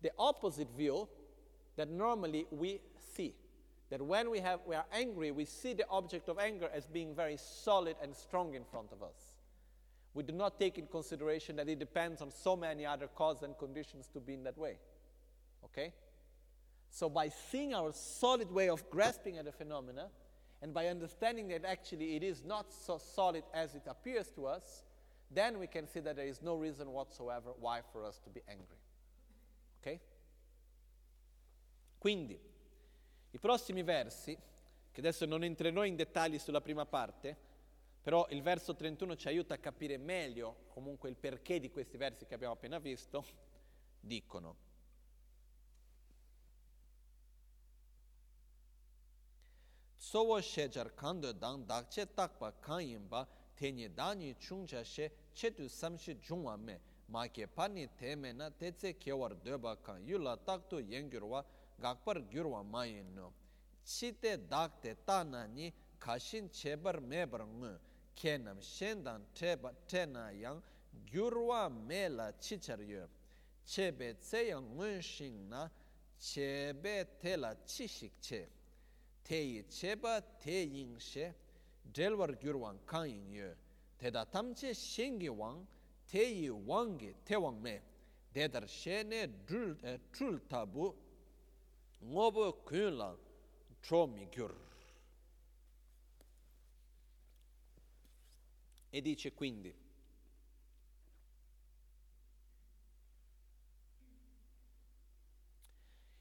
the opposite view that normally we see. That when we, have, we are angry, we see the object of anger as being very solid and strong in front of us. We do not take in consideration that it depends on so many other causes and conditions to be in that way. Okay? So, by seeing our solid way of grasping at a phenomena, and by understanding that actually it is not so solid as it appears to us, then we can see that there is no reason whatsoever why for us to be angry. Ok? Quindi, i prossimi versi, che adesso non entrerò in dettagli sulla prima parte, però il verso 31 ci aiuta a capire meglio comunque il perché di questi versi che abbiamo appena visto, dicono sowo shejar kando dang dakche takpa kan yinba tenye dani chungcha she chetu samshi jungwa me ma ke pani teme na tetse kewar doba kan yula takto yengyurwa gakpar gyurwa ma yinno. Chite dakte ta na ni kashin chebar mebar ngu kenam shendan teba tena yang gyurwa me la chichar yo. Chebe tse yang ngun shing na chebe te la chishik che. Teyi cheba te yin she delwar gyurwang kan yin ye teda tamche shengi wang teyi te wang me dedar she ne drul eh, trul tabu ngobo kyun la tromi gyur e dice quindi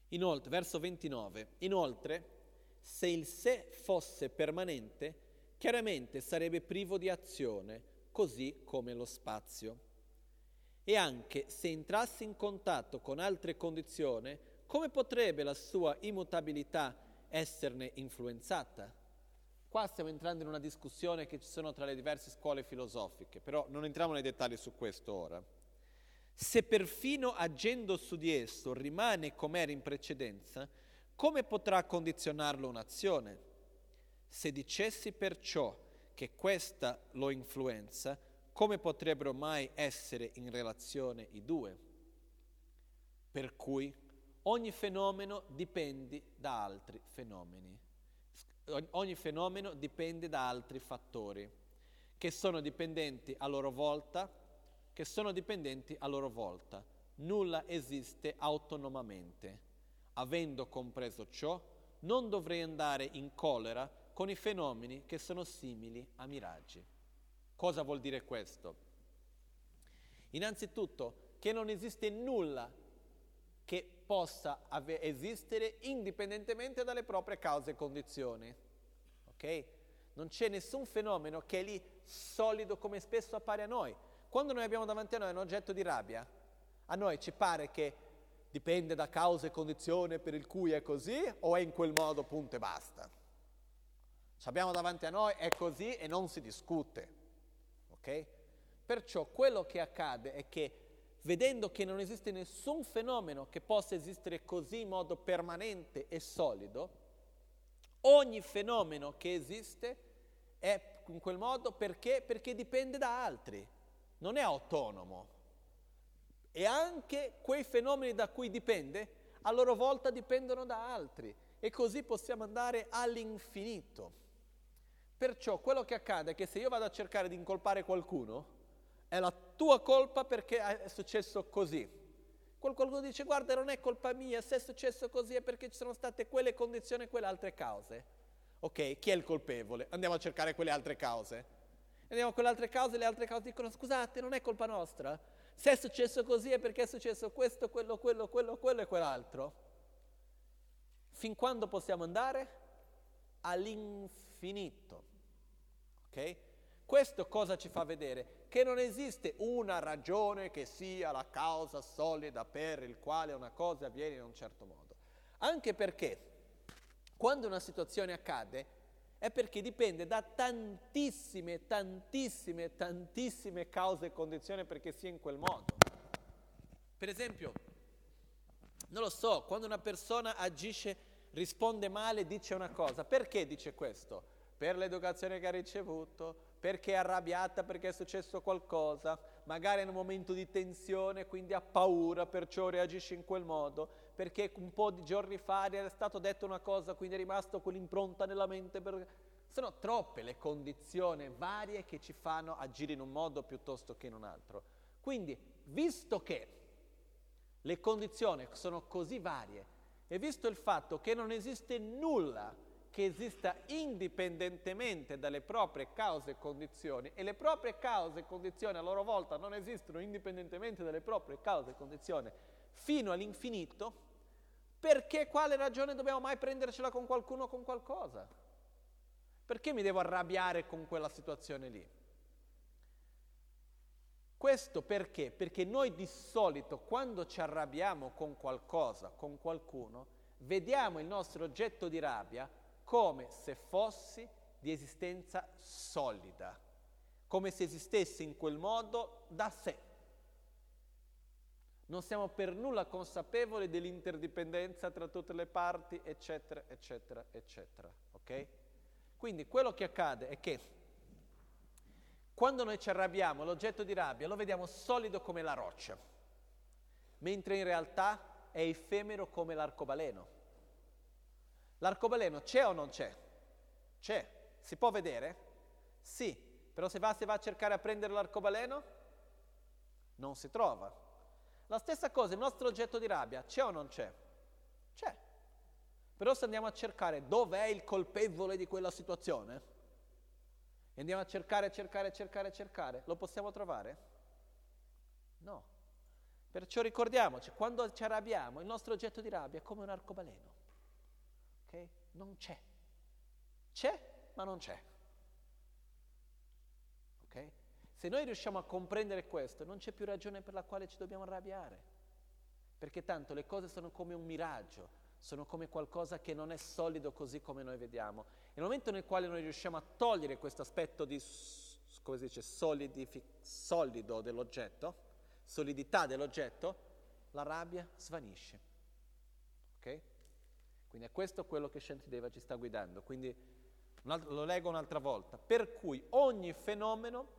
Inoltre, verso 29, inoltre se il sé fosse permanente, chiaramente sarebbe privo di azione, così come lo spazio. E anche se entrasse in contatto con altre condizioni, come potrebbe la sua immutabilità esserne influenzata? Qua stiamo entrando in una discussione che ci sono tra le diverse scuole filosofiche, però non entriamo nei dettagli su questo ora. Se perfino agendo su di esso rimane come era in precedenza, come potrà condizionarlo un'azione? Se dicessi perciò che questa lo influenza, come potrebbero mai essere in relazione i due? Per cui ogni fenomeno dipende da altri fenomeni. Ogni fenomeno dipende da altri fattori che sono dipendenti a loro volta, che sono dipendenti a loro volta. Nulla esiste autonomamente. Avendo compreso ciò, non dovrei andare in collera con i fenomeni che sono simili a miraggi. Cosa vuol dire questo? Innanzitutto che non esiste nulla che possa ave- esistere indipendentemente dalle proprie cause e condizioni. Ok? Non c'è nessun fenomeno che è lì solido come spesso appare a noi. Quando noi abbiamo davanti a noi un oggetto di rabbia, a noi ci pare che dipende da cause e condizioni per il cui è così o è in quel modo punto e basta. Ci abbiamo davanti a noi è così e non si discute. Ok? Perciò quello che accade è che vedendo che non esiste nessun fenomeno che possa esistere così in modo permanente e solido, ogni fenomeno che esiste è in quel modo perché? Perché dipende da altri, non è autonomo. E anche quei fenomeni da cui dipende, a loro volta dipendono da altri. E così possiamo andare all'infinito. Perciò quello che accade è che se io vado a cercare di incolpare qualcuno, è la tua colpa perché è successo così. Qualcuno dice guarda non è colpa mia, se è successo così è perché ci sono state quelle condizioni e quelle altre cause. Ok, chi è il colpevole? Andiamo a cercare quelle altre cause. Andiamo a quelle altre cause e le altre cause dicono scusate non è colpa nostra. Se è successo così è perché è successo questo, quello, quello, quello, quello e quell'altro. Fin quando possiamo andare? All'infinito. Ok? Questo cosa ci fa vedere? Che non esiste una ragione che sia la causa solida per il quale una cosa avviene in un certo modo. Anche perché quando una situazione accade è perché dipende da tantissime, tantissime, tantissime cause e condizioni perché sia in quel modo. Per esempio, non lo so, quando una persona agisce, risponde male, dice una cosa, perché dice questo? Per l'educazione che ha ricevuto, perché è arrabbiata perché è successo qualcosa, magari in un momento di tensione, quindi ha paura, perciò reagisce in quel modo, perché un po' di giorni fa è stato detto una cosa, quindi è rimasto quell'impronta nella mente. Per... Sono troppe le condizioni varie che ci fanno agire in un modo piuttosto che in un altro. Quindi, visto che le condizioni sono così varie e visto il fatto che non esiste nulla che esista indipendentemente dalle proprie cause e condizioni e le proprie cause e condizioni a loro volta non esistono indipendentemente dalle proprie cause e condizioni fino all'infinito, perché quale ragione dobbiamo mai prendercela con qualcuno o con qualcosa? Perché mi devo arrabbiare con quella situazione lì? Questo perché? Perché noi di solito quando ci arrabbiamo con qualcosa, con qualcuno, vediamo il nostro oggetto di rabbia come se fossi di esistenza solida, come se esistesse in quel modo da sé. Non siamo per nulla consapevoli dell'interdipendenza tra tutte le parti, eccetera, eccetera, eccetera. Ok? Quindi quello che accade è che quando noi ci arrabbiamo, l'oggetto di rabbia lo vediamo solido come la roccia, mentre in realtà è effemero come l'arcobaleno. L'arcobaleno c'è o non c'è? C'è. Si può vedere? Sì. Però se va, se va a cercare a prendere l'arcobaleno, non si trova. La stessa cosa, il nostro oggetto di rabbia, c'è o non c'è? C'è. Però se andiamo a cercare dov'è il colpevole di quella situazione, e andiamo a cercare, cercare, cercare, cercare, lo possiamo trovare? No. Perciò ricordiamoci, quando ci arrabbiamo, il nostro oggetto di rabbia è come un arcobaleno ok? Non c'è. C'è, ma non c'è. Ok? Se noi riusciamo a comprendere questo, non c'è più ragione per la quale ci dobbiamo arrabbiare. Perché tanto le cose sono come un miraggio, sono come qualcosa che non è solido così come noi vediamo. E nel momento nel quale noi riusciamo a togliere questo aspetto di, come si dice, solido dell'oggetto, solidità dell'oggetto, la rabbia svanisce. Ok? Quindi è questo quello che Shantideva ci sta guidando. Quindi lo leggo un'altra volta. Per cui ogni fenomeno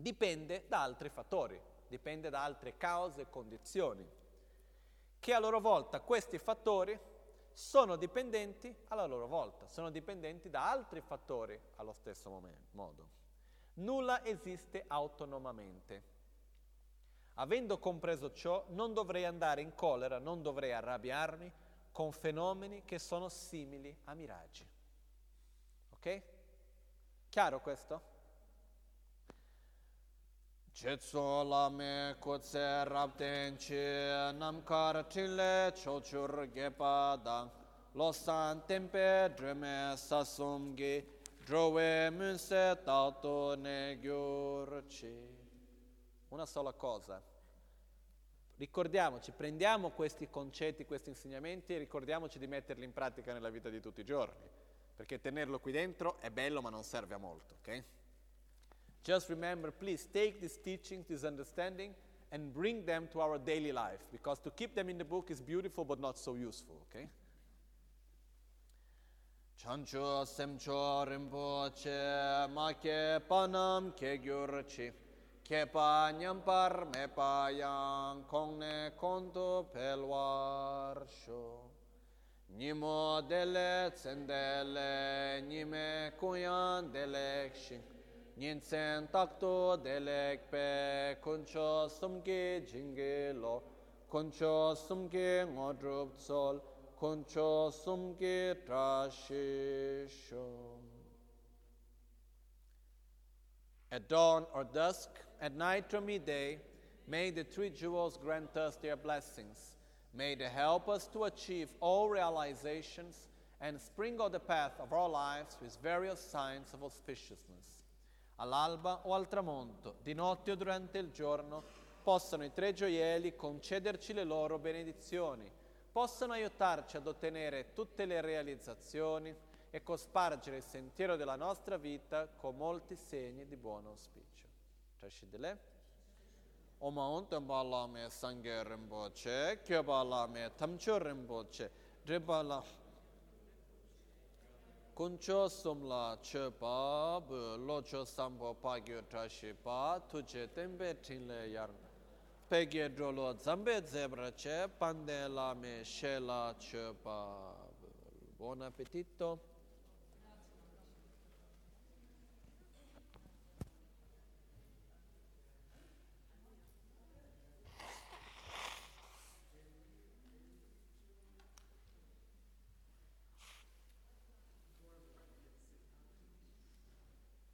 dipende da altri fattori, dipende da altre cause e condizioni, che a loro volta questi fattori sono dipendenti alla loro volta, sono dipendenti da altri fattori allo stesso momento, modo. Nulla esiste autonomamente. Avendo compreso ciò, non dovrei andare in collera, non dovrei arrabbiarmi, con fenomeni che sono simili a miraggi. Ok? Chiaro questo? Chetso lame kutse rabden chi namkar trile chochur gepa dang lo san tempe dreme sasum gi drove munse tato ne gyurci. Una sola cosa. Ricordiamoci, prendiamo questi concetti, questi insegnamenti e ricordiamoci di metterli in pratica nella vita di tutti i giorni, perché tenerlo qui dentro è bello ma non serve a molto, ok? Just remember, please take these teachings, this understanding, and bring them to our daily life, because to keep them in the book is beautiful but not so useful, okay? Chancho semcho ma ke panam ke gyurchi ke pa nyampar me pa yang konto pelwar sho. Nimo dele tsendele nime kuyan delek shing Nyensen takto delek pe kuncho sumke jinge lo kuncho sumke ngodrup tsol kuncho sumke trashisho At dawn or dusk, at night or midday, may the three jewels grant us their blessings. May they help us to achieve all realizations and sprinkle the path of our lives with various signs of auspiciousness. All'alba o al tramonto, di notte o durante il giorno, possano i tre gioielli concederci le loro benedizioni, possano aiutarci ad ottenere tutte le realizzazioni e cospargere il sentiero della nostra vita con molti segni di buon auspicio. Trascidile. Oma unten ba la me sangye rinpoche, kyo ba la me tamcho rinpoche, driba la kuncho sumla che pa, bu lo cho sambo pa gyo trashi pa, tuje tembe tinle yar. Pegye drolo zambe zebra che, pande la me shela che pa. Buon appetito.